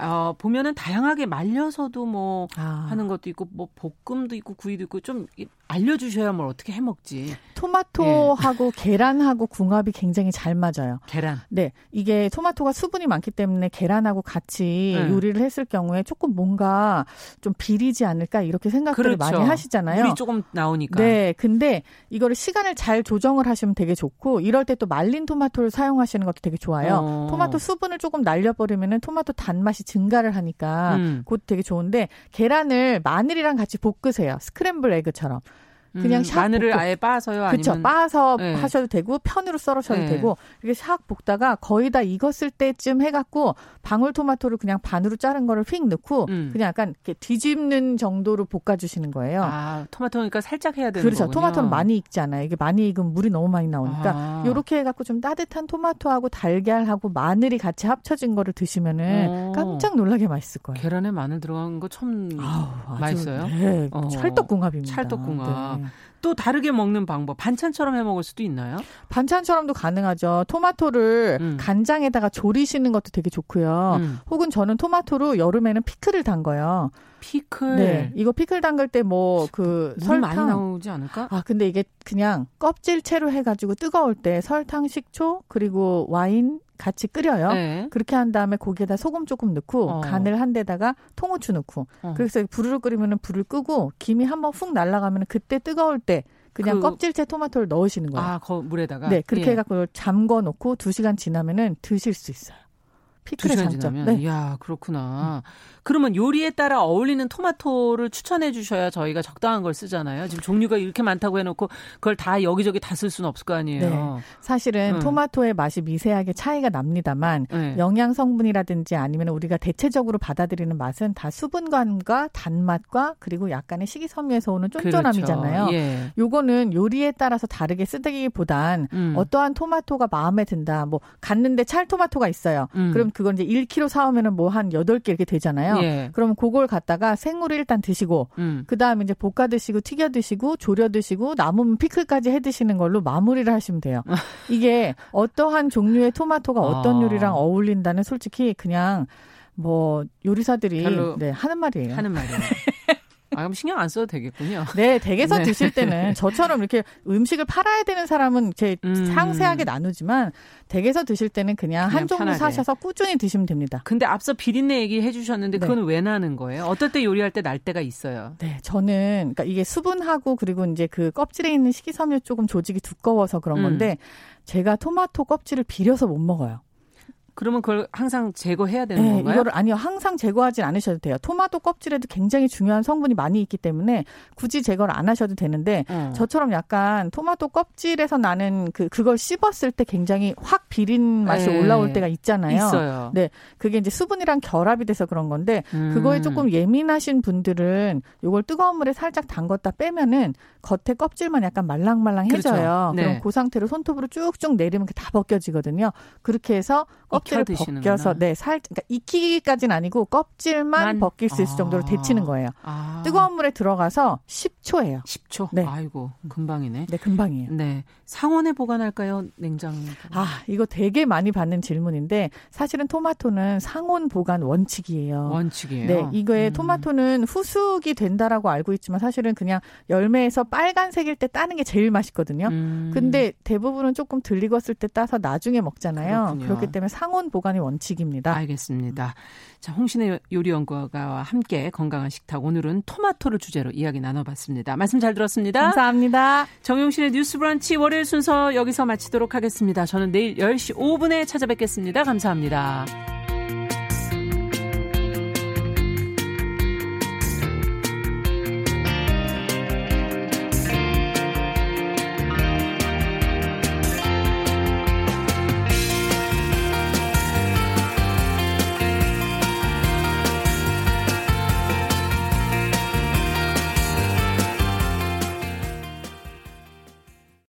어, 보면은 다양하게 말려서도 뭐 아. 하는 것도 있고 뭐 볶음도 있고 구이도 있고 좀 알려주셔야 뭘 어떻게 해 먹지. 토마토하고 예. 계란하고 궁합이 굉장히 잘 맞아요. 계란. 네, 이게 토마토가 수분이 많기 때문에 계란하고 같이 네. 요리를 했을 경우에 조금 뭔가 좀 비리지 않을까 이렇게 생각들을 그렇죠. 많이 하시잖아요. 물이 조금 나오니까. 네, 근데 이거를 시간을 잘 조정을 하시면 되게 좋고 이럴 때 또 말린 토마토를 사용하시는 것도 되게 좋아요. 어. 토마토 수분을 조금 날려버리면은 토마토 단맛이 증가를 하니까 음. 그것도 되게 좋은데 계란을 마늘이랑 같이 볶으세요. 스크램블 에그처럼. 그냥 음, 샥 마늘을 볶고. 아예 빻아서요. 그렇죠. 빻아서 네. 하셔도 되고 편으로 썰으셔도 네. 되고 이렇게 샥 볶다가 거의 다 익었을 때쯤 해갖고 방울토마토를 그냥 반으로 자른 거를 휙 넣고 음. 그냥 약간 이렇게 뒤집는 정도로 볶아주시는 거예요. 아 토마토니까 살짝 해야 되는 그렇죠. 거군요. 토마토는 많이 익지 않아요. 이게 많이 익으면 물이 너무 많이 나오니까 아. 이렇게 해갖고 좀 따뜻한 토마토하고 달걀하고 마늘이 같이 합쳐진 거를 드시면은 오. 깜짝 놀라게 맛있을 거예요. 계란에 마늘 들어간 거 처음 아우, 맛있어요. 네, 어. 찰떡궁합입니다. 찰떡궁합. 네. 또 다르게 먹는 방법 반찬처럼 해 먹을 수도 있나요? 반찬처럼도 가능하죠. 토마토를 음. 간장에다가 조리시는 것도 되게 좋고요. 음. 혹은 저는 토마토로 여름에는 피클을 담궈요. 피클. 네. 이거 피클 담글 때 뭐 그 설탕 많이 나오지 않을까? 아, 근데 이게 그냥 껍질 채로 해 가지고 뜨거울 때 설탕, 식초 그리고 와인 같이 끓여요. 네. 그렇게 한 다음에 고기에다 소금 조금 넣고 어. 간을 한 데다가 통후추 넣고 어. 그래서 불을 끓이면은 불을 끄고 김이 한번 훅 날아가면 그때 뜨거울 때 그냥 그... 껍질째 토마토를 넣으시는 거예요. 아, 그 물에다가. 네, 그렇게 예. 해갖고 잠궈 놓고 2 시간 지나면은 드실 수 있어요. 피클의 장점. 네. 이야, 그렇구나. 음. 그러면 요리에 따라 어울리는 토마토를 추천해 주셔야 저희가 적당한 걸 쓰잖아요. 지금 종류가 이렇게 많다고 해놓고 그걸 다 여기저기 다 쓸 수는 없을 거 아니에요. 네. 사실은 음. 토마토의 맛이 미세하게 차이가 납니다만 네. 영양 성분이라든지 아니면 우리가 대체적으로 받아들이는 맛은 다 수분감과 단맛과 그리고 약간의 식이섬유에서 오는 쫀쫀함이잖아요. 그렇죠. 예. 요거는 요리에 따라서 다르게 쓰기보단 음. 어떠한 토마토가 마음에 든다. 뭐 갔는데 찰 토마토가 있어요. 음. 그럼 그건 이제 1kg 사오면은 뭐 한 8개 이렇게 되잖아요. 예. 그럼 그걸 갖다가 생으로 일단 드시고 음. 그다음에 이제 볶아 드시고 튀겨 드시고 조려 드시고 남으면 피클까지 해 드시는 걸로 마무리를 하시면 돼요. *laughs* 이게 어떠한 종류의 토마토가 어떤 아. 요리랑 어울린다는 솔직히 그냥 뭐 요리사들이 네, 하는 말이에요. 하는 말이에요. *laughs* 아, 그럼 신경 안 써도 되겠군요. 네, 댁에서 네. 드실 때는 *laughs* 저처럼 이렇게 음식을 팔아야 되는 사람은 제 음. 상세하게 나누지만 댁에서 드실 때는 그냥, 그냥 한 종류 편하게. 사셔서 꾸준히 드시면 됩니다. 근데 앞서 비린내 얘기 해주셨는데 네. 그건 왜 나는 거예요? 어떨 때 요리할 때 날 때가 있어요? 네, 저는 그러니까 이게 수분하고 그리고 이제 그 껍질에 있는 식이섬유 조금 조직이 두꺼워서 그런 음. 건데 제가 토마토 껍질을 비려서 못 먹어요. 그러면 그걸 항상 제거해야 되는 네, 건가요? 이거를 아니요. 항상 제거하진 않으셔도 돼요. 토마토 껍질에도 굉장히 중요한 성분이 많이 있기 때문에 굳이 제거를 안 하셔도 되는데 어. 저처럼 약간 토마토 껍질에서 나는 그 그걸 씹었을 때 굉장히 확 비린 맛이 네. 올라올 때가 있잖아요. 있어요. 네. 그게 이제 수분이랑 결합이 돼서 그런 건데 음. 그거에 조금 예민하신 분들은 요걸 뜨거운 물에 살짝 담궜다 빼면은 겉에 껍질만 약간 말랑말랑해져요. 그렇죠. 네. 그럼 그 상태로 손톱으로 쭉쭉 내리면 다 벗겨지거든요. 그렇게 해서 껍질 껍질을 벗겨서 네, 살 그러니까 익히기까지는 아니고 껍질만 만? 벗길 수 있을 아. 정도로 데치는 거예요. 아. 뜨거운 물에 들어가서 10초예요. 10초. 네. 아이고, 금방이네. 네, 금방이에요. 네. 상온에 보관할까요? 냉장? 아, 이거 되게 많이 받는 질문인데 사실은 토마토는 상온 보관 원칙이에요. 원칙이에요. 네, 이거에 음. 토마토는 후숙이 된다라고 알고 있지만 사실은 그냥 열매에서 빨간색일 때 따는 게 제일 맛있거든요. 음. 근데 대부분은 조금 들리었을 때 따서 나중에 먹잖아요. 그렇군요. 그렇기 때문에 상온 보관이 원칙입니다. 알겠습니다. 자, 홍신의 요리연구가와 함께 건강한 식탁 오늘은 토마토를 주제로 이야기 나눠봤습니다. 말씀 잘 들었습니다. 감사합니다. 정용실의 뉴스 브런치 월요일 순서 여기서 마치도록 하겠습니다. 저는 내일 10시 5분에 찾아뵙겠습니다. 감사합니다.